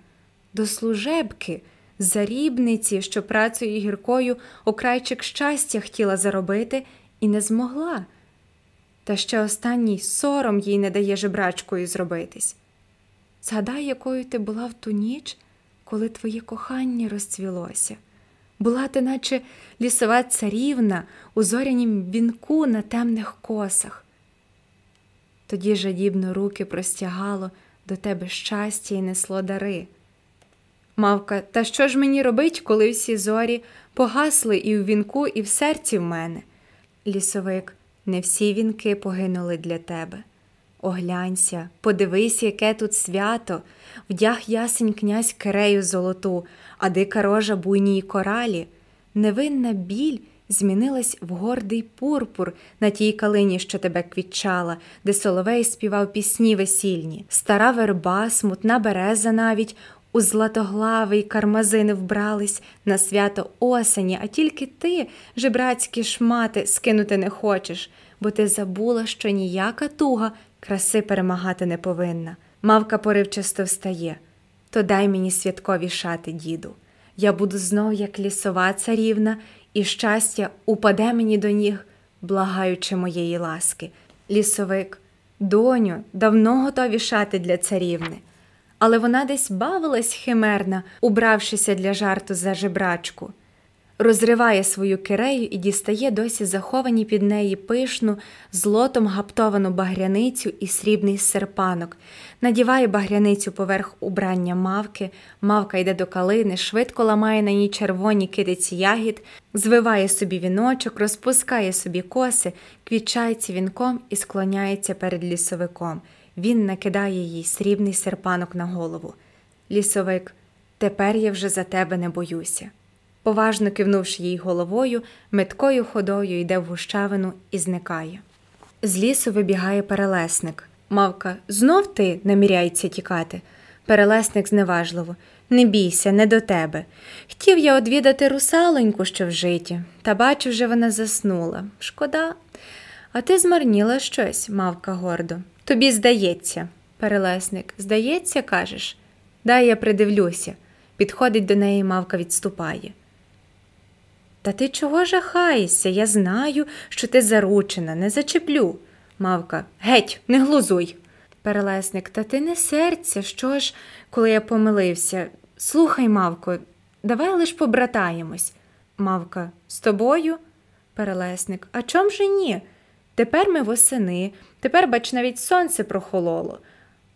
До служебки, зарібниці, що працею гіркою окрайчик щастя хотіла заробити і не змогла. Та ще останній сором їй не дає жебрачкою зробитись. Згадай, якою ти була в ту ніч, коли твоє кохання розцвілося. Була ти, наче лісова царівна у зорянім вінку на темних косах. Тоді жадібно руки простягало до тебе щастя і несло дари. Мавка, та що ж мені робить, коли всі зорі погасли і в вінку, і в серці в мене? Лісовик, не всі вінки погинули для тебе. Оглянься, подивись, яке тут свято, вдяг ясень князь кирею золоту, а дика рожа буйній коралі. Невинна біль змінилась в гордий пурпур на тій калині, що тебе квітчала, де соловей співав пісні весільні, стара верба, смутна береза навіть у златоглавий кармазини вбрались на свято осені, а тільки ти, жебрацькі шмати, скинути не хочеш, бо ти забула, що ніяка туга краси перемагати не повинна. Мавка поривчасто встає. То дай мені святкові шати, діду. Я буду знов, як лісова царівна, і щастя упаде мені до ніг, благаючи моєї ласки. Лісовик, доню, давно готові шати для царівни. Але вона десь бавилась химерна, убравшися для жарту за жебрачку. Розриває свою кирею і дістає досі заховані під неї пишну, злотом гаптовану багряницю і срібний серпанок, надіває багряницю поверх убрання мавки, мавка йде до калини, швидко ламає на ній червоні кидиці ягід, звиває собі віночок, розпускає собі коси, квітчається вінком і склоняється перед лісовиком. Він накидає їй срібний серпанок на голову. Лісовик, тепер я вже за тебе не боюся. Поважно кивнувши їй головою, меткою ходою йде в гущавину і зникає. З лісу вибігає перелесник. Мавка, знов ти наміряється тікати. Перелесник зневажливо. Не бійся, не до тебе. Хотів я одвідати русалоньку, що в житі, та бачу, вже вона заснула. Шкода. А ти змарніла щось, мавка гордо. Тобі здається, перелесник, здається, кажеш. Дай я придивлюся. Підходить до неї, мавка відступає. Та ти чого жахаєшся? Я знаю, що ти заручена, не зачеплю. Мавка, геть, не глузуй. Перелесник, та ти не серця, що ж, коли я помилився. Слухай, мавко, давай лиш побратаємось. Мавка, з тобою? Перелесник, а чом же ні? Тепер ми восени, тепер, бач, навіть сонце прохололо,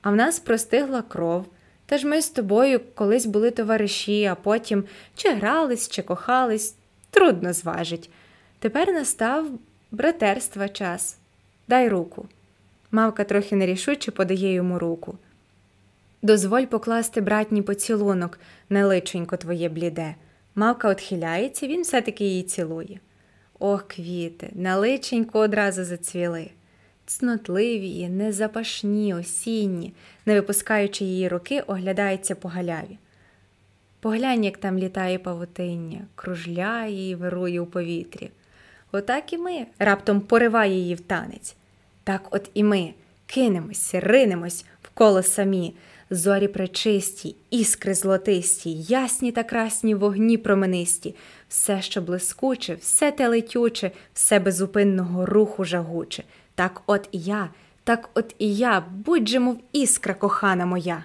а в нас простигла кров. Та ж ми з тобою колись були товариші, а потім чи грались, чи кохались, трудно зважить. Тепер настав братерства час. Дай руку. Мавка трохи нерішуче подає йому руку. Дозволь покласти братній поцілунок на личенько твоє бліде. Мавка отхиляється, він все-таки її цілує. Ох, квіти, на личенько одразу зацвіли. Цнотливі, незапашні, осінні, не випускаючи її руки, оглядається по галяві. Поглянь, як там літає павутиння, кружляє і вирує у повітрі. Отак і ми раптом пориває її в танець. Так от і ми кинемось, ринемось вколо самі, зорі пречисті, іскри золотисті, ясні та красні вогні променисті, все, що блискуче, все те летюче, все безупинного руху жагуче. Так от і я, так от і я, будь же, мов іскра кохана моя.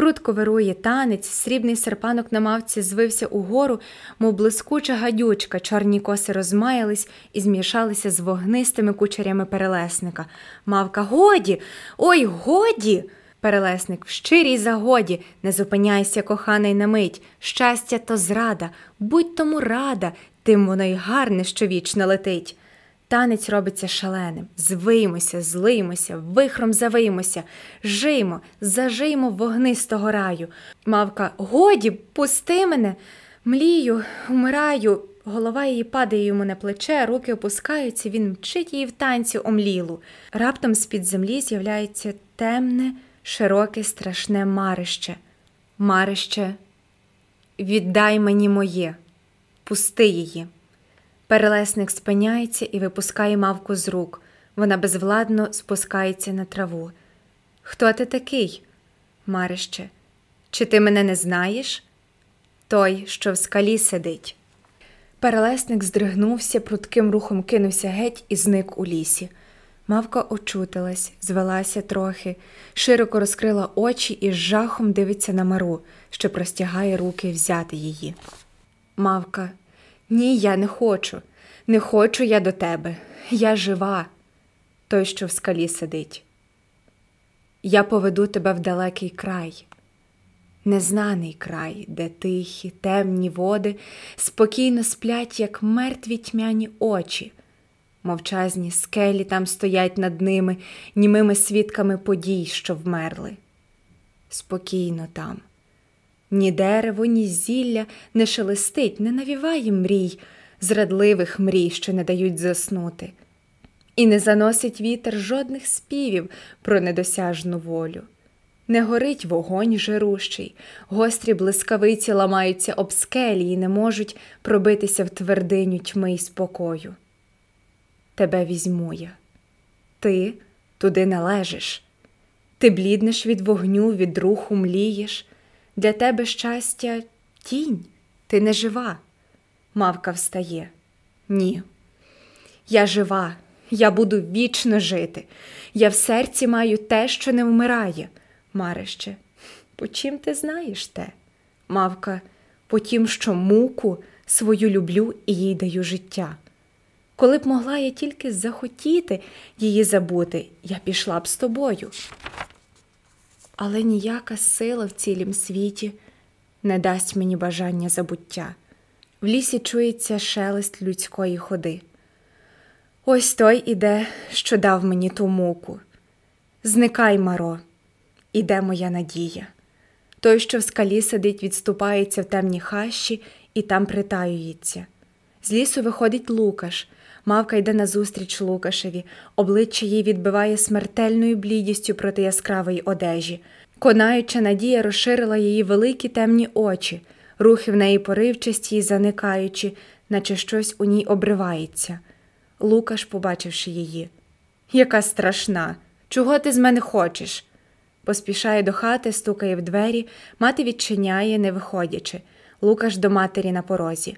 Прудко вирує танець, срібний серпанок на мавці звився угору, мов блискуча гадючка, чорні коси розмаялись і змішалися з вогнистими кучерями перелесника. Мавка годі, ой, годі. Перелесник в щирій загоді, не зупиняйся, коханий на мить. Щастя то зрада, будь тому рада, тим воно й гарне, що вічно летить. Танець робиться шаленим. Звиймося, злиймося, вихром завиймося, жиймо, зажиймо вогнистого раю. Мавка, годі, пусти мене, млію, вмираю. Голова її падає йому на плече, руки опускаються, він мчить її в танці омлілу. Раптом з-під землі з'являється темне, широке, страшне марище. Марище, віддай мені моє, пусти її. Перелесник спиняється і випускає мавку з рук. Вона безвладно спускається на траву. Хто ти такий, Марище? Чи ти мене не знаєш? Той, що в скалі сидить. Перелесник здригнувся, прудким рухом кинувся геть і зник у лісі. Мавка очутилась, звелася трохи, широко розкрила очі і з жахом дивиться на мару, що простягає руки взяти її. Мавка ні, я не хочу. Не хочу я до тебе. Я жива, той, що в скалі сидить. Я поведу тебе в далекий край, незнаний край, де тихі, темні води спокійно сплять, як мертві тьмяні очі. Мовчазні скелі там стоять над ними, німими свідками подій, що вмерли. Спокійно там. Ні дерево, ні зілля не шелестить, не навіває мрій, зрадливих мрій, що не дають заснути, і не заносить вітер жодних співів про недосяжну волю. Не горить вогонь жирущий, гострі блискавиці ламаються об скелі і не можуть пробитися в твердиню тьми й спокою. Тебе візьму я, ти туди належиш, ти бліднеш від вогню, від руху млієш. Для тебе щастя тінь, ти не жива. Мавка встає. Ні. Я жива, я буду вічно жити. Я в серці маю те, що не вмирає. Марище, по чим ти знаєш те? Мавка, потім, що муку свою люблю і їй даю життя. Коли б могла я тільки захотіти її забути, я пішла б з тобою. Але ніяка сила в цілім світі не дасть мені бажання забуття. В лісі чується шелест людської ходи. Ось той іде, що дав мені ту муку. Зникай, Маро, іде моя надія. Той, що в скалі сидить, відступається в темні хащі і там притаюється. З лісу виходить Лукаш, мавка йде назустріч Лукашеві, обличчя їй відбиває смертельною блідістю проти яскравої одежі. Конаюча надія розширила її великі темні очі, рухи в неї поривчасті й заникаючи, наче щось у ній обривається. Лукаш, побачивши її. Яка страшна! Чого ти з мене хочеш? Поспішає до хати, стукає в двері, мати відчиняє, не виходячи. Лукаш до матері на порозі.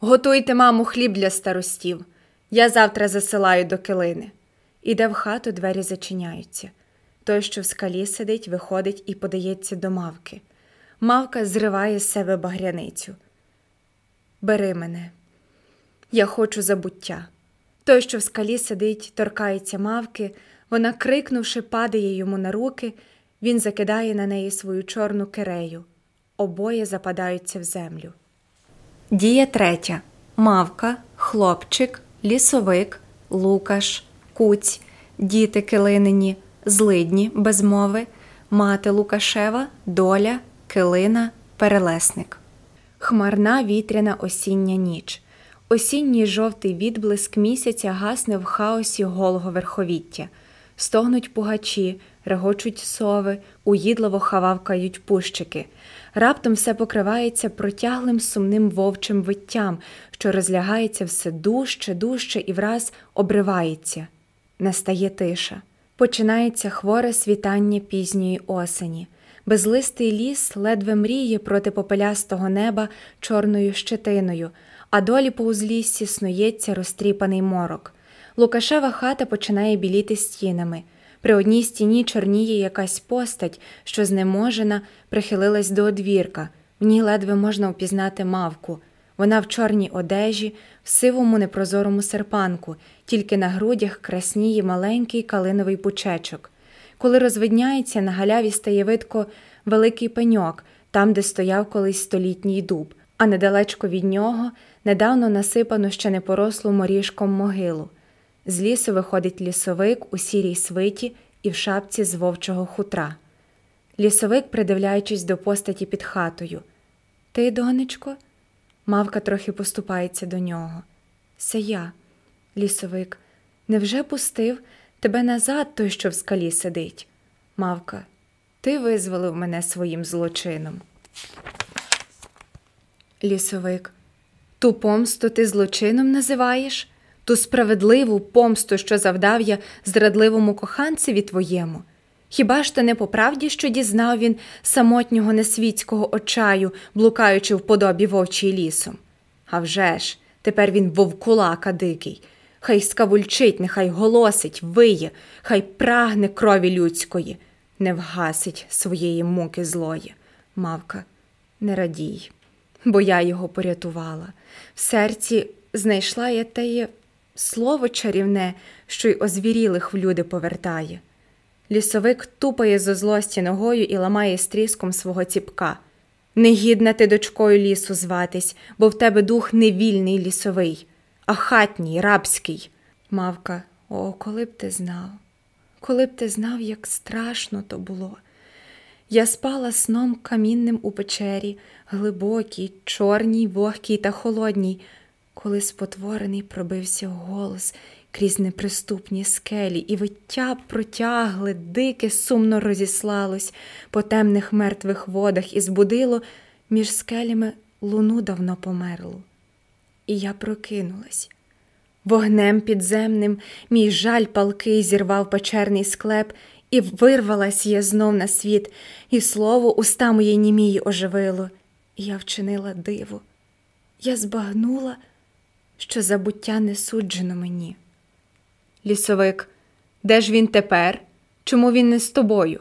Готуйте, маму, хліб для старостів. Я завтра засилаю до килини. Іде в хату, двері зачиняються. Той, що в скалі сидить, виходить і подається до мавки. Мавка зриває з себе багряницю. Бери мене, я хочу забуття. Той, що в скалі сидить, торкається мавки, вона, крикнувши, падає йому на руки, він закидає на неї свою чорну кирею. Обоє западаються в землю. Дія третя мавка, хлопчик, лісовик, лукаш, куць, діти килинині, злидні без мови, мати Лукашева, доля, килина, перелесник. Хмарна вітряна осіння ніч. Осінній жовтий відблиск місяця гасне в хаосі голого верховіття. Стогнуть пугачі, регочуть сови, уїдливо хававкають пущики. Раптом все покривається протяглим сумним вовчим виттям, що розлягається все дужче, дужче і враз обривається. Настає тиша. Починається хворе світання пізньої осені. Безлистий ліс ледве мріє проти попелястого неба чорною щетиною, а долі по узліссі снується розтріпаний морок. Лукашева хата починає біліти стінами. При одній стіні чорніє якась постать, що знеможена, прихилилась до одвірка. В ній ледве можна впізнати мавку. Вона в чорній одежі, в сивому непрозорому серпанку, тільки на грудях красніє маленький калиновий пучечок. Коли розвидняється, на галяві стає видко великий пеньок, там, де стояв колись столітній дуб, а недалечко від нього недавно насипану ще не порослу моріжком могилу. З лісу виходить лісовик у сірій свиті і в шапці з вовчого хутра. Лісовик, придивляючись до постаті під хатою. Ти, донечко? Мавка трохи поступається до нього. Це я, лісовик, невже пустив тебе назад той, що в скалі сидить? Мавка, ти визволив мене своїм злочином. Лісовик, ту помсту ти злочином називаєш? Ту справедливу помсту, що завдав я зрадливому коханцеві твоєму. Хіба ж то не по правді, що дізнав він самотнього несвітського очаю, блукаючи в подобі вовчій лісом? А вже ж, тепер він вовкулака дикий. Хай скавульчить, нехай голосить, виє, хай прагне крові людської, не вгасить своєї муки злої. Мавка, не радій, бо я його порятувала. В серці знайшла я теє слово чарівне, що й озвірілих в люди повертає. Лісовик тупає зо злості ногою і ламає стріском свого ціпка. Негідна ти дочкою лісу зватись, бо в тебе дух не вільний лісовий, а хатній, рабський. Мавка, о, коли б ти знав, коли б ти знав, як страшно то було. Я спала сном камінним у печері, глибокій, чорній, вогкій та холодній, коли спотворений пробився голос крізь неприступні скелі, і виття протягли, дике, сумно розіслалось по темних мертвих водах і збудило між скелями луну давно померлу. І я прокинулась. Вогнем підземним мій жаль палкий зірвав печерний склеп, і вирвалась я знов на світ, і слово уста моєї німії оживило, і я вчинила диво. Я збагнула, що забуття не суджено мені. Лісовик, де ж він тепер? Чому він не з тобою?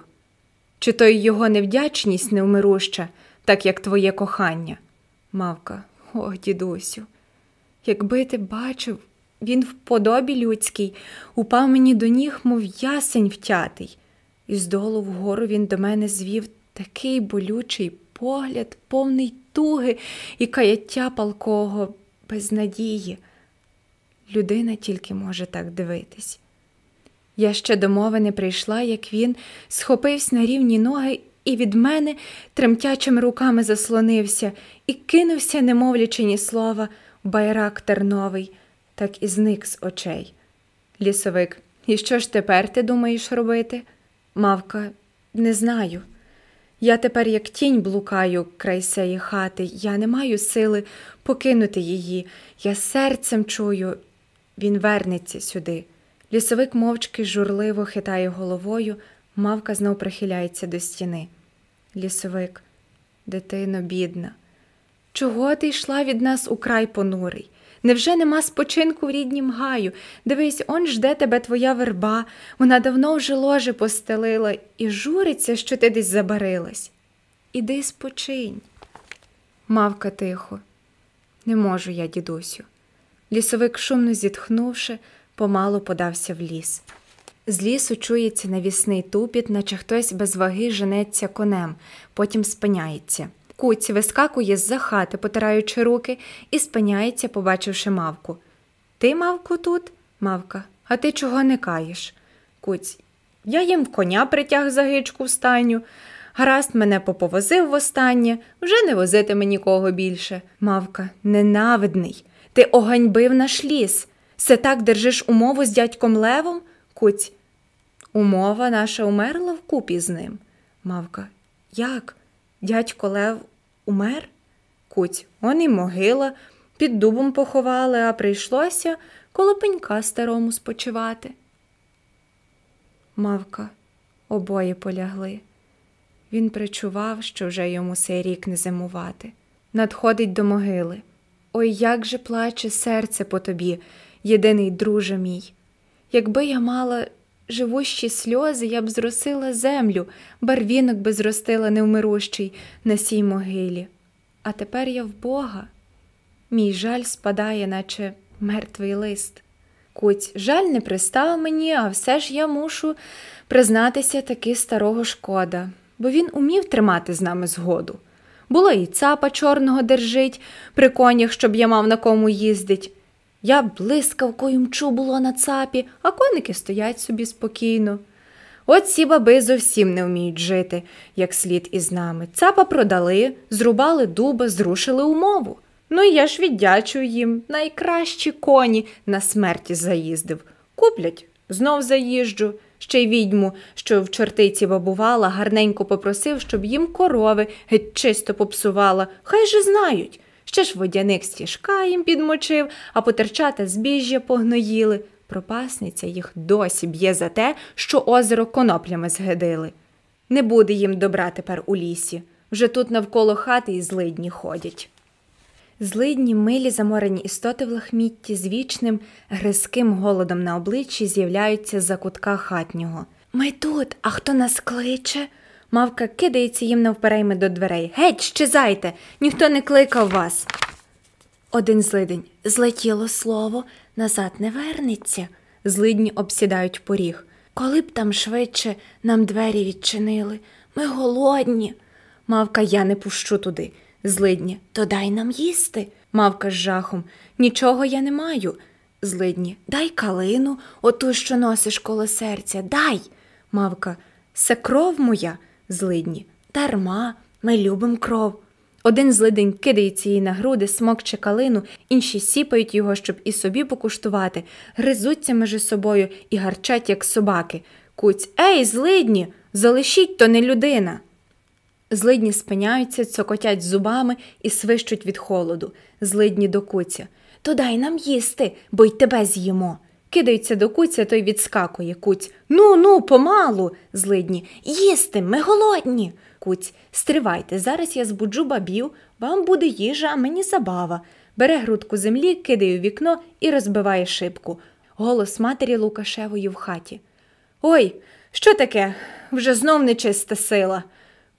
Чи то й його невдячність невмируща, так як твоє кохання? Мавка, о, дідусю, якби ти бачив, він в подобі людській, упав мені до ніг, мов ясень втятий, і здолу вгору він до мене звів такий болючий погляд, повний туги і каяття палкого, без надії. Людина тільки може так дивитись. Я ще до мови не прийшла, як він схопився на рівні ноги і від мене тремтячими руками заслонився і кинувся, не мовлячи ні слова, байрак терновий, так і зник з очей. Лісовик, і що ж тепер ти думаєш робити? Мавка, не знаю. Я тепер, як тінь, блукаю край сеї хати, я не маю сили покинути її. Я серцем чую, він вернеться сюди. Лісовик мовчки журливо хитає головою, мавка знов прихиляється до стіни. Лісовик, дитино, бідна, чого ти йшла від нас у край понурий? Невже нема спочинку в ріднім гаю? Дивись, он жде тебе твоя верба, вона давно вже ложе постелила і журиться, що ти десь забарилась. Іди спочинь. Мавка тихо. Не можу я, дідусю. Лісовик, шумно зітхнувши, помалу подався в ліс. З лісу чується навісний тупіт, наче хтось без ваги женеться конем, потім спиняється. Куць вискакує з за хати, потираючи руки, і спиняється, побачивши мавку. Ти, мавку, тут? Мавка. А ти чого не каєш? Куць. Я їм коня притяг за гичку в стайню. Гаразд мене поповозив востаннє, вже не возитиме нікого більше. Мавка, ненавидний. Ти оганьбив наш ліс. Се так держиш умову з дядьком Левом? Куць. Умова наша умерла вкупі з ним. Мавка. Як? Дядько Лев умер? Куць. Он і могила. Під дубом поховали, а прийшлося коло пенька старому спочивати. Мавка. Обоє полягли. Він причував, що вже йому сей рік не зимувати. Надходить до могили. Ой, як же плаче серце по тобі, єдиний друже мій. Якби я мала живущі сльози, я б зросила землю, барвінок би зростила невмирущий на сій могилі. А тепер я в Бога. Мій жаль спадає, наче мертвий лист. Куць, жаль не пристав мені, а все ж я мушу признатися таки старого шкода, бо він умів тримати з нами згоду. Було і цапа чорного держить при конях, щоб я мав на кому їздить. Я блискавкою мчу було на цапі, а коники стоять собі спокійно. От ці баби зовсім не вміють жити, як слід із нами. Цапа продали, зрубали дуба, зрушили умову. Ну я ж віддячую їм найкращі коні на смерті заїздив. Куплять, знов заїжджу. Ще й відьму, що в чортиці бабувала, гарненько попросив, щоб їм корови геть чисто попсувала. Хай же знають. Ще ж водяник стіжка їм підмочив, а потерчата збіжжя погноїли. Пропасниця їх досі б'є за те, що озеро коноплями згидили. Не буде їм добра тепер у лісі. Вже тут навколо хати і злидні ходять. Злидні милі заморені істоти в лахмітті з вічним гризким голодом на обличчі з'являються за кутка хатнього. Ми тут, а хто нас кличе? Мавка кидається їм навперейми до дверей. Геть, щезайте, ніхто не кликав вас. Один злидень. Злетіло слово, назад не вернеться. Злидні обсідають поріг. Коли б там швидше нам двері відчинили. Ми голодні. Мавка, я не пущу туди. Злидні, то дай нам їсти. Мавка з жахом. Нічого я не маю. Злидні, дай калину, оту, що носиш коло серця, дай. Мавка, це кров моя, злидні. Дарма, ми любим кров. Один злидень кидається їй на груди, смокче калину, інші сіпають його, щоб і собі покуштувати, гризуться між собою і гарчать, як собаки. Куць, ей, злидні, залишіть то не людина. Злидні спиняються, цокотять зубами і свищуть від холоду. Злидні до куця. То дай нам їсти, бо й тебе з'їмо. Кидається до куця, той відскакує. Куць. Ну, ну, помалу. Злидні. Їсти, ми голодні. Куць. Стривайте, зараз я збуджу бабів, вам буде їжа, а мені забава. Бере грудку землі, кидає у вікно і розбиває шибку. Голос матері Лукашевої в хаті. Ой, що таке? Вже знов нечиста сила.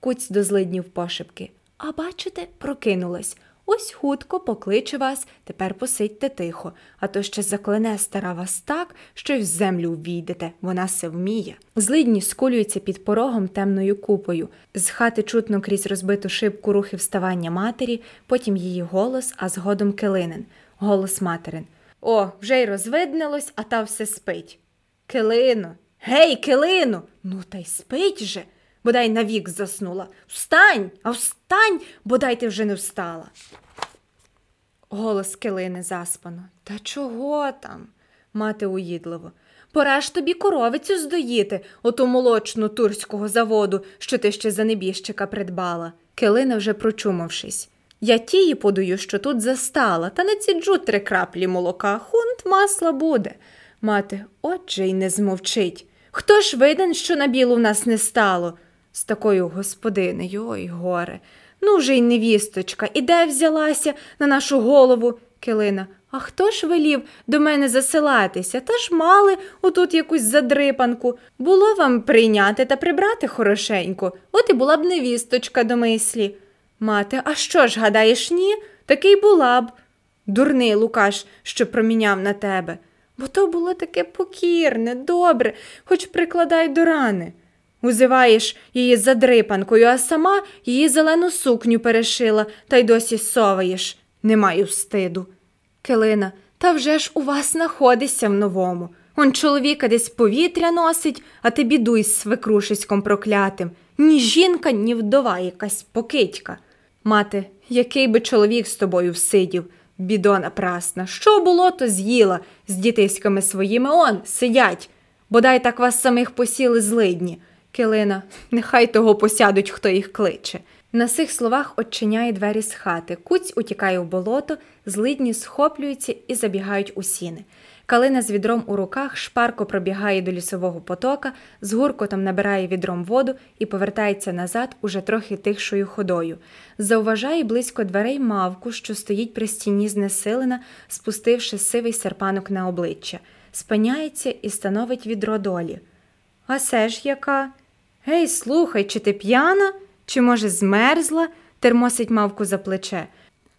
Куць до злиднів пошепки. А бачите, прокинулась. Ось хутко покличе вас, тепер посидьте тихо, а то ще заклене стара вас так, що й в землю ввійдете, вона се вміє. Злидні скулюються під порогом темною купою. З хати чутно крізь розбиту шибку рухи вставання матері, потім її голос, а згодом килинен. Голос материн. О, вже й розвиднилось, а та все спить. Килино, гей, килину! Ну, та й спить же, бодай навік заснула. Встань, а встань, бодай ти вже не встала. Голос килини заспано. Та чого там? Мати уїдливо. Пора ж тобі коровицю здоїти, оту молочну турського заводу, що ти ще за небіжчика придбала. Килина вже прочумавшись. Я тії подаю, що тут застала, та не ціджу три краплі молока, хунт масла буде. Мати, отже й не змовчить. Хто ж виден, що на білу в нас не стало? З такою господинею, ой горе. Ну вже й невісточка, і де взялася на нашу голову килина. А хто ж велів до мене засилатися? Та ж мали отут якусь задрипанку. Було вам прийняти та прибрати хорошенько, от і була б невісточка до мислі. Мати, а що ж, гадаєш, ні? Такий була б. Дурний Лукаш, що проміняв на тебе. Бо то було таке покірне, добре, хоч прикладай до рани. Узиваєш її задрипанкою, а сама її зелену сукню перешила та й досі соваєш. Не маю встиду. Килина, та вже ж у вас знаходишся в новому. Он чоловіка десь повітря носить, а ти бідуй з свекрушиськом проклятим. Ні жінка, ні вдова якась покидька. Мати, який би чоловік з тобою всидів, бідона прасна, що було, то з'їла з дітиськами своїми он сидять. Бодай так вас самих посіли злидні. Килина, нехай того посядуть, хто їх кличе. На цих словах очиняє двері з хати. Куць утікає в болото, злидні схоплюються і забігають у сіни. Калина з відром у руках шпарко пробігає до лісового потока, з гуркотом набирає відром воду і повертається назад уже трохи тихшою ходою. Зауважає близько дверей мавку, що стоїть при стіні знесилена, спустивши сивий серпанок на обличчя, спиняється і становить відро долі. А се ж яка? Гей, слухай, чи ти п'яна? Чи, може, змерзла? термосить мавку за плече.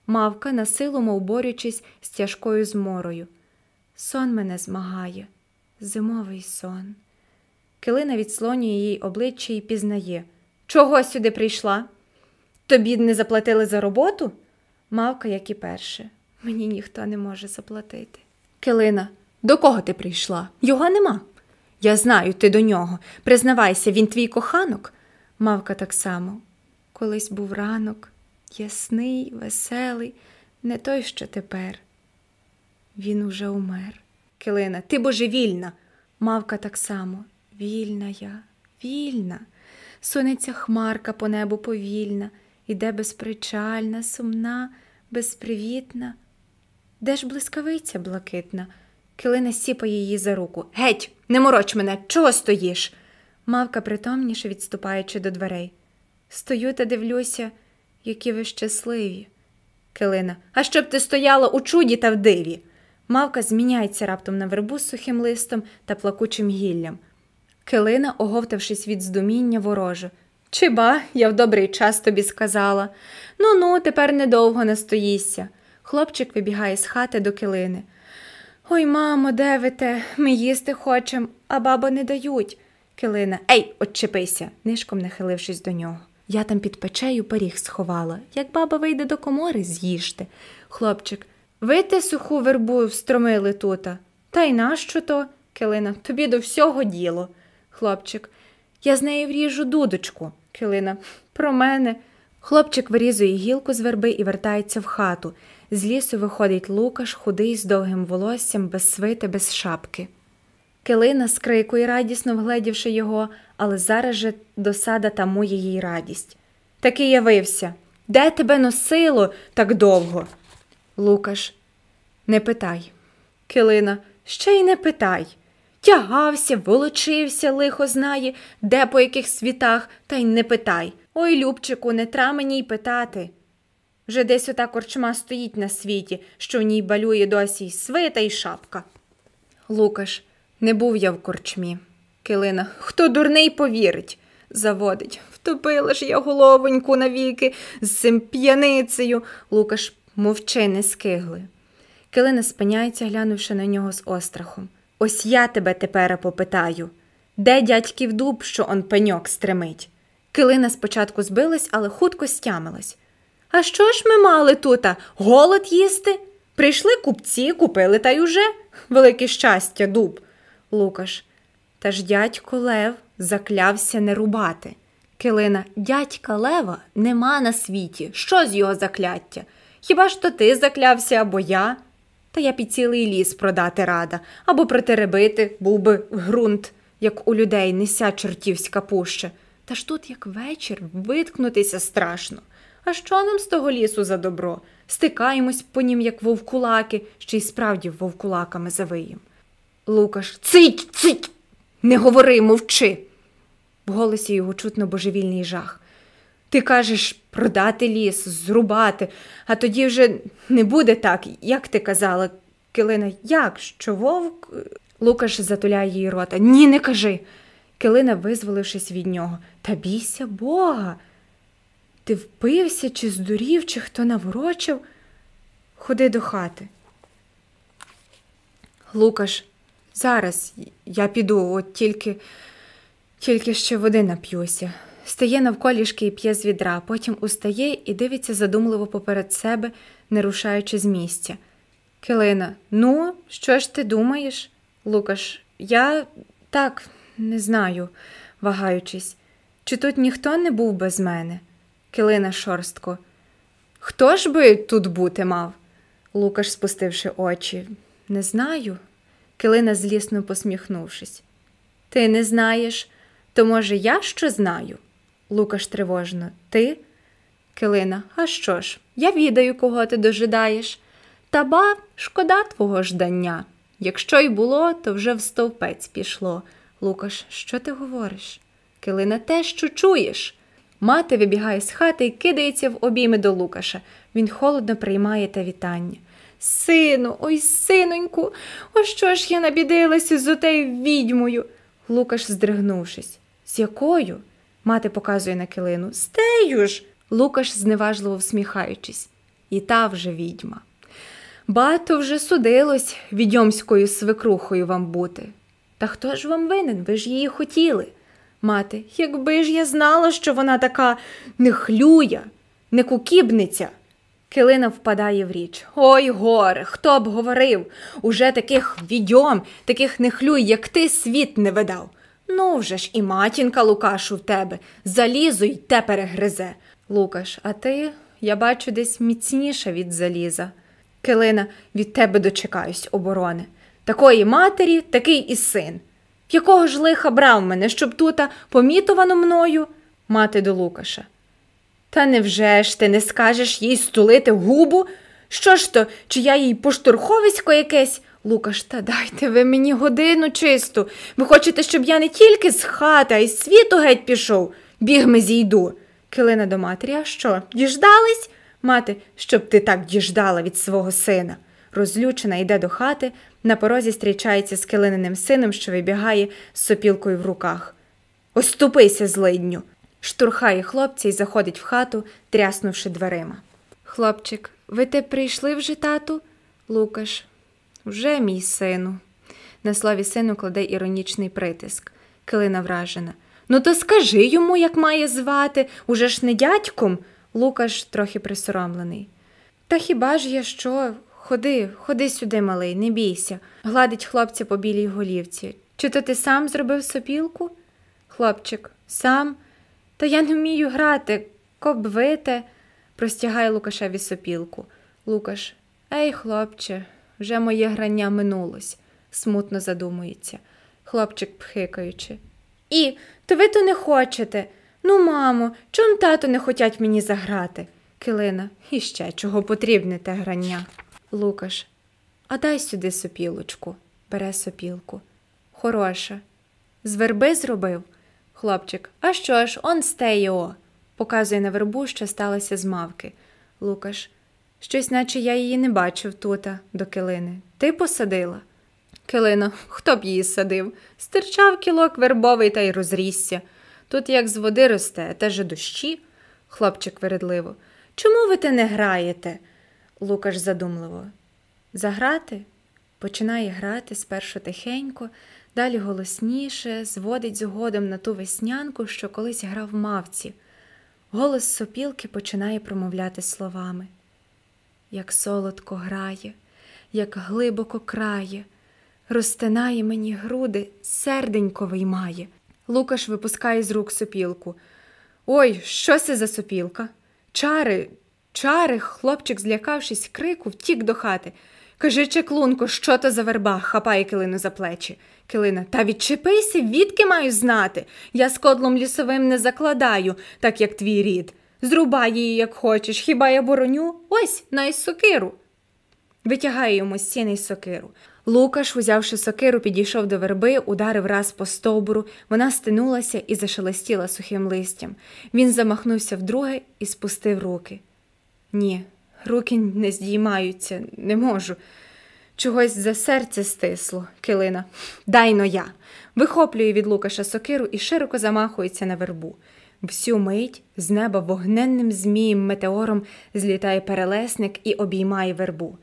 Мавка, насилу борючись з тяжкою зморою. Сон мене змагає, зимовий сон. Килина відслонює їй обличчя і пізнає. Чого сюди прийшла? Тобі не заплатили за роботу? Мавка, як і перше. Мені ніхто не може заплатити. Килина, до кого ти прийшла? Його нема. Я знаю, ти до нього. Признавайся, він твій коханок. Мавка так само. Колись був ранок, ясний, веселий, не той, що тепер. Він уже умер. Килина, ти божевільна. Мавка так само. Вільна я, вільна. Сониться хмарка по небу повільна, іде безпричальна, сумна, безпривітна. Де ж блискавиця блакитна? Килина сіпає її за руку. Геть, не мороч мене, чого стоїш? Мавка притомніше відступаючи до дверей. Стою та дивлюся, які ви щасливі. Килина, а щоб ти стояла у чуді та в диві. Мавка зміняється раптом на вербу з сухим листом та плакучим гіллям. Килина, оговтавшись від здуміння, вороже. Чи ба, я в добрий час тобі сказала. Ну ну, тепер недовго настоїшся. Хлопчик вибігає з хати до килини. Ой, мамо, де ви те? Ми їсти хочем, а баба не дають. Килина, ей, отчепися, нишком нахилившись до нього. Я там під печею пиріг сховала. Як баба вийде до комори, з'їжте. Хлопчик, ви те суху вербу встромили тута. Та й нащо то? Килина, тобі до всього діло. Хлопчик, я з неї вріжу дудочку. Килина, про мене. Хлопчик вирізує гілку з верби і вертається в хату. З лісу виходить Лукаш, худий, з довгим волоссям, без свити, без шапки. Килина скрикує, радісно вгледівши його, але зараз же досада тамує їй радість. Таки явився. Де тебе носило так довго? Лукаш, не питай. Килина, ще й не питай. Тягався, волочився, лихо знає, де по яких світах, та й не питай. Ой, Любчику, не тра мені й питати. Вже десь ота корчма стоїть на світі, що в ній балює досі й свита й шапка. Лукаш, не був я в корчмі. Килина, хто дурний повірить. заводить. Втопила ж я головоньку навіки з цим п'яницею. Лукаш мовчи, не скигли. Килина спиняється, глянувши на нього з острахом. Ось я тебе тепер попитаю. Де дядьків дуб, що он пеньок стремить? Килина спочатку збилась, але хутко стямилась. А що ж ми мали тута? Голод їсти? Прийшли купці, купили та й уже. Велике щастя, дуб. Лукаш. Та ж дядько Лев заклявся не рубати. Килина, дядька Лева нема на світі. Що з його закляття? Хіба ж то ти заклявся або я? Та я під цілий ліс продати рада, або протеребити, був би ґрунт, як у людей неся чортівська пуща. Та ж тут, як вечір, виткнутися страшно. А що нам з того лісу за добро? Стикаємось по нім, як вовкулаки, ще й справді вовкулаками завиєм. Лукаш, цить, цить! Не говори, мовчи. В голосі його чутно божевільний жах. Ти кажеш продати ліс, зрубати, а тоді вже не буде так, як ти казала, Килина, як? Що вовк? Лукаш затуляє її рота. Ні, не кажи. Килина, визволившись від нього. Та бійся Бога. Ти впився, чи здурів, чи хто наворочив? Ходи до хати. Лукаш, зараз я піду, от тільки, тільки ще води нап'юся. Стає навколішки і п'є з відра, потім устає і дивиться задумливо поперед себе, не рушаючи з місця. Килина, ну, що ж ти думаєш? Лукаш, я так не знаю, вагаючись. Чи тут ніхто не був без мене? Килина шорстко. Хто ж би тут бути мав? Лукаш, спустивши очі. Не знаю. Килина злісно посміхнувшись. Ти не знаєш, то, може, я що знаю? Лукаш тривожно. Ти? Килина, а що ж? Я відаю, кого ти дожидаєш. Та ба, шкода твого ждання. Якщо й було, то вже в стовпець пішло. Лукаш, що ти говориш? Килина, те, що чуєш. Мати вибігає з хати і кидається в обійми до Лукаша. Він холодно приймає те вітання. Сину, ой, синоньку, о що ж я набідилася з отею відьмою? Лукаш, здригнувшись. З якою? Мати показує на килину. З тею ж. Лукаш, зневажливо всміхаючись. І та вже відьма. Бато вже судилось відьомською свекрухою вам бути. Та хто ж вам винен? Ви ж її хотіли. Мати, якби ж я знала, що вона така нехлюя, не кукібниця. Килина впадає в річ. Ой, горе, хто б говорив? Уже таких відьом, таких нехлюй, як ти, світ не видав. Ну вже ж і матінка Лукашу в тебе, залізо й те перегризе. Лукаш, а ти, я бачу, десь міцніша від заліза. Килина, від тебе дочекаюсь, оборони. Такої матері, такий і син. Якого ж лиха брав мене, щоб тута помітувано мною? Мати до Лукаша. Та невже ж ти не скажеш їй стулити губу? Що ж то, чи я їй поштурховисько якесь? Лукаш, та дайте ви мені годину чисту. Ви хочете, щоб я не тільки з хати, а й з світу геть пішов. Бігми зійду. Килина до матері, а що? Діждались? Мати, щоб ти так діждала від свого сина. Розлючена йде до хати, на порозі зустрічається з килиненим сином, що вибігає з сопілкою в руках. Оступися, злидню. Штурхає хлопця і заходить в хату, тряснувши дверима. Хлопчик, ви те прийшли вже, тату? Лукаш, вже мій сину. На слові сину кладе іронічний притиск. Килина вражена. Ну, то скажи йому, як має звати, уже ж не дядьком. Лукаш трохи присоромлений. Та хіба ж я що? Ходи, ходи сюди, малий, не бійся, гладить хлопця по білій голівці. Чи то ти сам зробив сопілку? Хлопчик, сам. Та я не вмію грати, кобвите, простягає Лукашеві сопілку. Лукаш, ей, хлопче, вже моє грання минулось, смутно задумується. Хлопчик пхикаючи. І, то ви то не хочете. Ну, мамо, чом тато не хотять мені заграти? Килина, іще чого потрібне те грання. Лукаш, а дай сюди сопілочку, бере сопілку. Хороша. З верби зробив? Хлопчик, а що ж, он стеє о. Показує на вербу, що сталося з мавки. Лукаш, щось, наче я її не бачив тута, до килини. Ти посадила? Килина, хто б її садив? Стирчав кілок вербовий та й розрісся. Тут як з води росте, теж дощі, хлопчик вередливо. Чому ви те не граєте? Лукаш задумливо. Заграти? Починає грати спершу тихенько, далі голосніше, зводить згодом на ту веснянку, що колись грав мавці. Голос сопілки починає промовляти словами. Як солодко грає, як глибоко крає, розтинає мені груди, серденько виймає. Лукаш випускає з рук сопілку. Ой, що це за сопілка? Чари, чари, хлопчик, злякавшись крику, втік до хати. Кажи, чеклунко, що то за верба? хапає килину за плечі. Килина, та відчепися, відки маю знати. Я з кодлом лісовим не закладаю, так як твій рід. Зрубай її, як хочеш, хіба я бороню? Ось, най сокиру. Витягає йому з стіни сокиру. Лукаш, узявши сокиру, підійшов до верби, ударив раз по стовбуру, вона стинулася і зашелестіла сухим листям. Він замахнувся вдруге і спустив руки. Ні, руки не здіймаються, не можу. Чогось за серце стисло, килина. Дайно я. Вихоплює від Лукаша сокиру і широко замахується на вербу. Всю мить з неба вогненним змієм метеором злітає перелесник і обіймає вербу.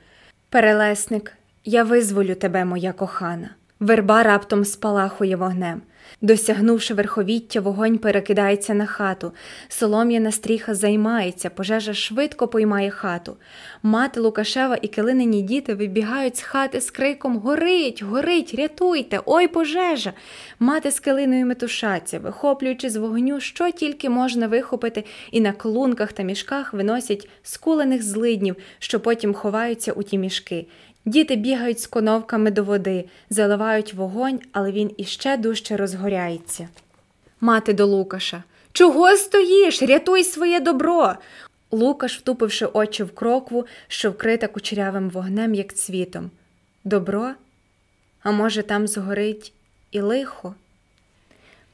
Перелесник, я визволю тебе, моя кохана. Верба раптом спалахує вогнем. Досягнувши верховіття, вогонь перекидається на хату. Солом'яна стріха займається, пожежа швидко поймає хату. Мати Лукашева і килинині діти вибігають з хати з криком Горить, горить, рятуйте, ой пожежа. Мати з килиною метушаться, вихоплюючи з вогню, що тільки можна вихопити, і на клунках та мішках виносять скулених злиднів, що потім ховаються у ті мішки. Діти бігають з коновками до води, заливають вогонь, але він іще дужче розгоряється. Мати до Лукаша. Чого стоїш? Рятуй своє добро. Лукаш, втупивши очі в крокву, що вкрита кучерявим вогнем, як цвітом. Добро? А може, там згорить і лихо?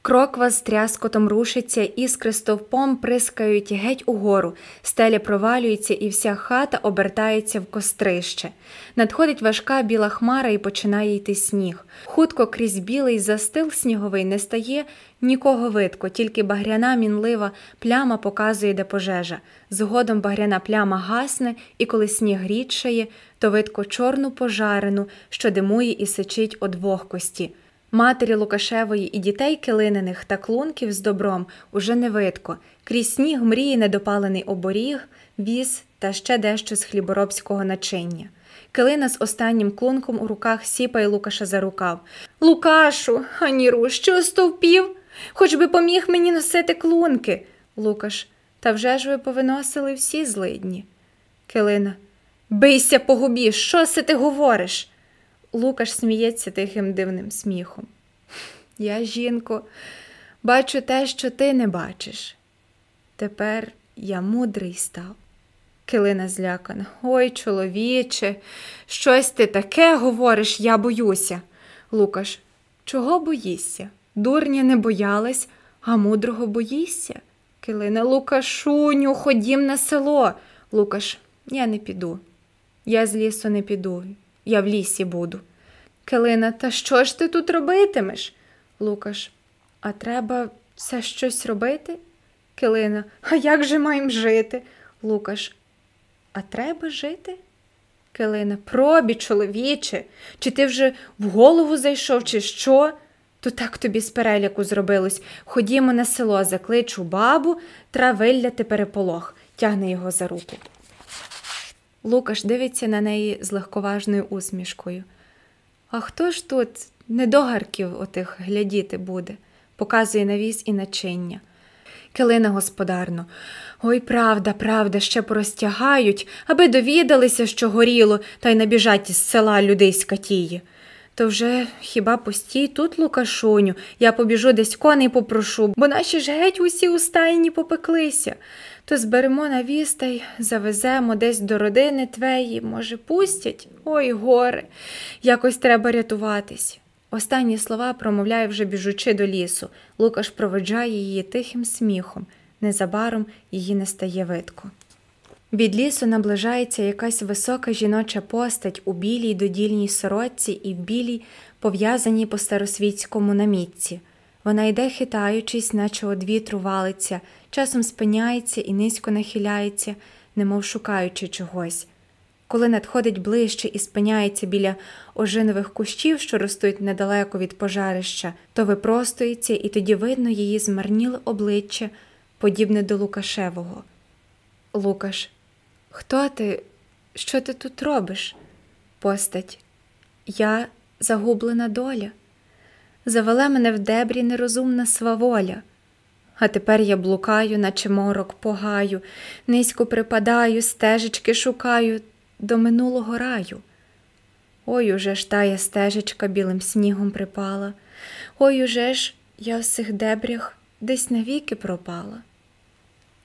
Кроква з тряскотом рушиться, іскри стовпом прискають геть угору, стеля провалюється, і вся хата обертається в кострище. Надходить важка біла хмара і починає йти сніг. Хутко крізь білий застил сніговий не стає нікого видко, тільки багряна мінлива пляма показує, де пожежа. Згодом багряна пляма гасне, і коли сніг рідшає, то видко чорну пожарину, що димує і сичить одвох кості. Матері Лукашевої і дітей килинених та клунків з добром уже не видко. Крізь сніг мріє недопалений оборіг, віз та ще дещо з хліборобського начиння. Килина з останнім клунком у руках сіпає Лукаша за рукав. Лукашу, Аніру, що стовпів? Хоч би поміг мені носити клунки. Лукаш, та вже ж ви повиносили всі злидні. Килина. Бийся по губі, що си ти говориш? Лукаш сміється тихим дивним сміхом. Я, жінко, бачу те, що ти не бачиш. Тепер я мудрий став. Килина злякана. Ой, чоловіче, щось ти таке говориш, я боюся. Лукаш, чого боїшся? Дурня не боялась, а мудрого боїшся. Килина, Лукашуню, ходім на село. Лукаш, я не піду. Я з лісу не піду я в лісі буду. Килина, та що ж ти тут робитимеш? Лукаш, а треба все щось робити? Килина, а як же маєм жити? Лукаш, а треба жити? Килина, пробі, чоловіче, чи ти вже в голову зайшов, чи що? То так тобі з переляку зробилось. Ходімо на село, закличу бабу, травилляти переполох, тягне його за руку. Лукаш дивиться на неї з легковажною усмішкою. А хто ж тут недогарків отих глядіти буде? показує навіс і начиння. Килина господарно. Ой, правда, правда, ще порозтягають, аби довідалися, що горіло, та й набіжать із села людей скатії. То вже хіба постій тут, Лукашуню, я побіжу десь коней попрошу, бо наші ж геть усі у стайні попеклися то зберемо на вістай, завеземо десь до родини твеї, може, пустять? Ой, горе, якось треба рятуватись. Останні слова промовляє вже біжучи до лісу. Лукаш проведжає її тихим сміхом. Незабаром її не стає видко. Від лісу наближається якась висока жіноча постать у білій додільній сорочці і в білій, пов'язаній по старосвітському намітці. Вона йде, хитаючись, наче од вітру валиться, часом спиняється і низько нахиляється, немов шукаючи чогось. Коли надходить ближче і спиняється біля ожинових кущів, що ростуть недалеко від пожарища, то випростується, і тоді видно її змарніле обличчя, подібне до Лукашевого. Лукаш, хто ти? Що ти тут робиш? Постать. Я загублена доля. Завела мене в дебрі нерозумна сваволя. А тепер я блукаю, наче морок погаю, низько припадаю, стежечки шукаю до минулого раю. Ой уже ж тая стежечка білим снігом припала, ой уже ж я в цих дебрях десь навіки пропала.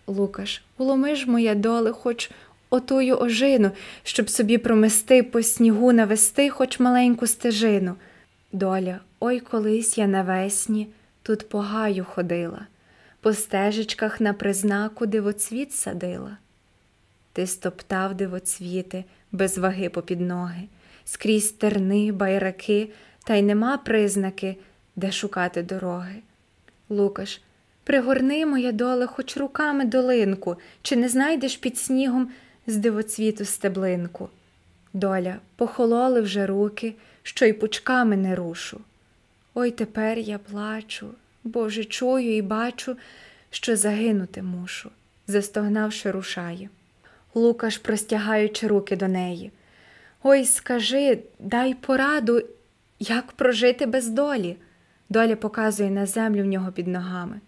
Лукаш, уломи ж моя доле, хоч отую ожину, щоб собі промести по снігу навести хоч маленьку стежину. Доля, ой колись я навесні тут по гаю ходила, по стежечках на признаку дивоцвіт садила. Ти стоптав дивоцвіти без ваги попід ноги, скрізь терни, байраки, та й нема признаки, де шукати дороги. Лукаш, пригорни моя доле хоч руками долинку, чи не знайдеш під снігом з дивоцвіту стеблинку. Доля, похололи вже руки, що й пучками не рушу. Ой тепер я плачу, Боже, чую і бачу, що загинути мушу, застогнавши, рушає. Лукаш, простягаючи руки до неї. Ой, скажи, дай пораду, як прожити без долі. Доля показує на землю в нього під ногами.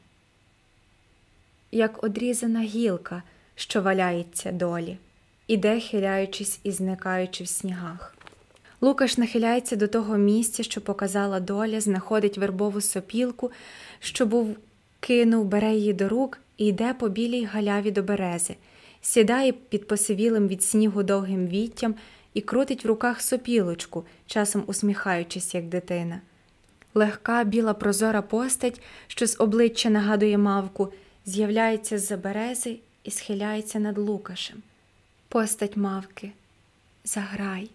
Як одрізана гілка, що валяється долі, іде, хиляючись і зникаючи в снігах. Лукаш нахиляється до того місця, що показала доля, знаходить вербову сопілку, що був кинув, бере її до рук і йде по білій галяві до берези, сідає під посивілим від снігу довгим віттям і крутить в руках сопілочку, часом усміхаючись, як дитина. Легка біла прозора постать, що з обличчя нагадує мавку, з'являється з за берези і схиляється над Лукашем. Постать мавки, заграй,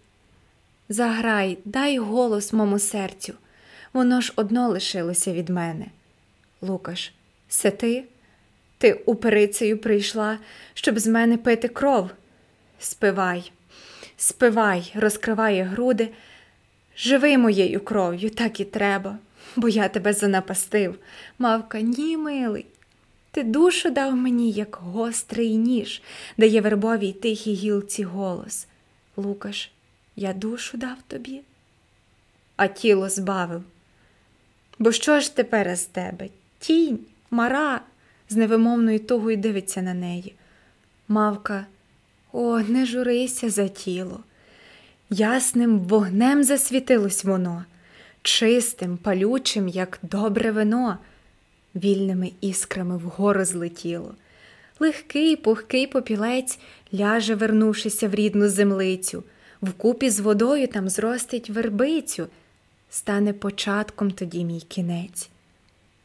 заграй, дай голос мому серцю, воно ж одно лишилося від мене. Лукаш, се ти? Ти уперицею прийшла, щоб з мене пити кров. Спивай, спивай, розкриває груди. Живи моєю кров'ю, так і треба, бо я тебе занапастив. Мавка, ні, милий. Ти душу дав мені, як гострий ніж, дає вербовій тихій гілці голос. Лукаш, я душу дав тобі, а тіло збавив. Бо що ж тепер з тебе? Тінь, мара, з невимовною тугою дивиться на неї. Мавка, о, не журися за тіло. Ясним вогнем засвітилось воно, чистим, палючим, як добре вино, вільними іскрами вгору злетіло. Легкий, пухкий попілець ляже, вернувшися в рідну землицю, вкупі з водою там зростить вербицю, стане початком тоді мій кінець.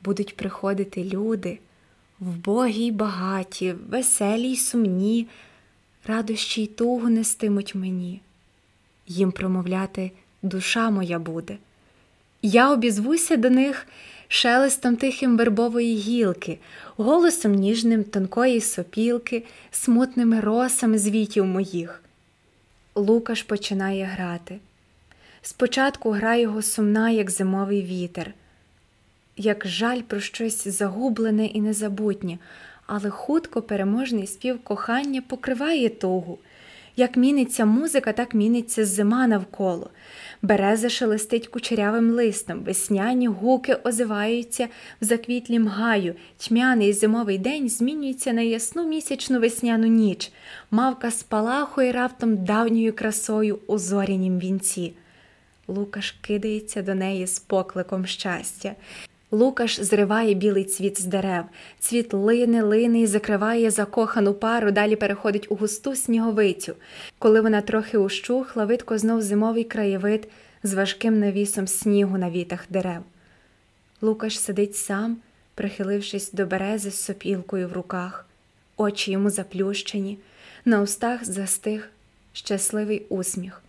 Будуть приходити люди, вбогі й багаті, веселі й сумні, радощі й тугу нестимуть мені їм промовляти душа моя буде. Я обізвуся до них шелестом тихим вербової гілки, голосом ніжним тонкої сопілки, смутними росами звітів моїх. Лукаш починає грати. Спочатку гра його сумна, як зимовий вітер, як жаль про щось загублене і незабутнє, але хутко переможний спів кохання покриває тугу. Як міниться музика, так міниться зима навколо. Береза шелестить кучерявим листом, весняні гуки озиваються в заквітлім гаю, тьмяний зимовий день змінюється на ясну місячну весняну ніч, мавка спалахує раптом давньою красою у зорянім вінці. Лукаш кидається до неї з покликом щастя. Лукаш зриває білий цвіт з дерев, цвіт лине, лине і закриває закохану пару, далі переходить у густу сніговицю. Коли вона трохи ущухла, видко знов зимовий краєвид з важким навісом снігу на вітах дерев. Лукаш сидить сам, прихилившись до берези з сопілкою в руках, очі йому заплющені, на устах застиг щасливий усміх.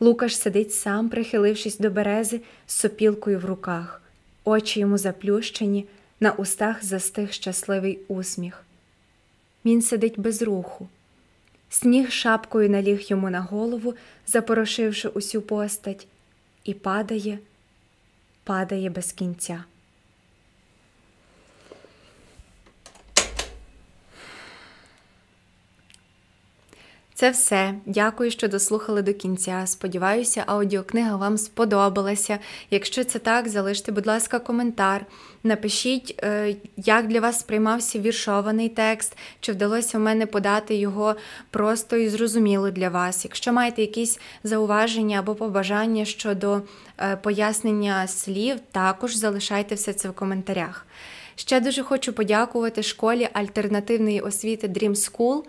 Лукаш сидить сам, прихилившись до берези з сопілкою в руках очі йому заплющені, на устах застиг щасливий усміх. Він сидить без руху. Сніг шапкою наліг йому на голову, запорошивши усю постать, і падає, падає без кінця. Це все. Дякую, що дослухали до кінця. Сподіваюся, аудіокнига вам сподобалася. Якщо це так, залиште, будь ласка, коментар. Напишіть, е, як для вас сприймався віршований текст, чи вдалося в мене подати його просто і зрозуміло для вас. Якщо маєте якісь зауваження або побажання щодо е, пояснення слів, також залишайте все це в коментарях. Ще дуже хочу подякувати школі альтернативної освіти Dream School,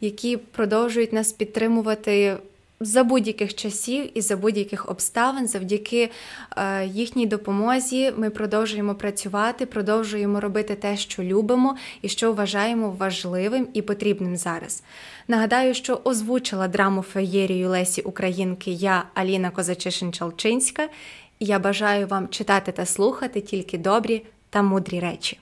які продовжують нас підтримувати. За будь-яких часів і за будь-яких обставин, завдяки е, їхній допомозі, ми продовжуємо працювати, продовжуємо робити те, що любимо і що вважаємо важливим і потрібним зараз. Нагадаю, що озвучила драму феєрію Лесі Українки я, Аліна Козачишин-Чалчинська, я бажаю вам читати та слухати тільки добрі та мудрі речі.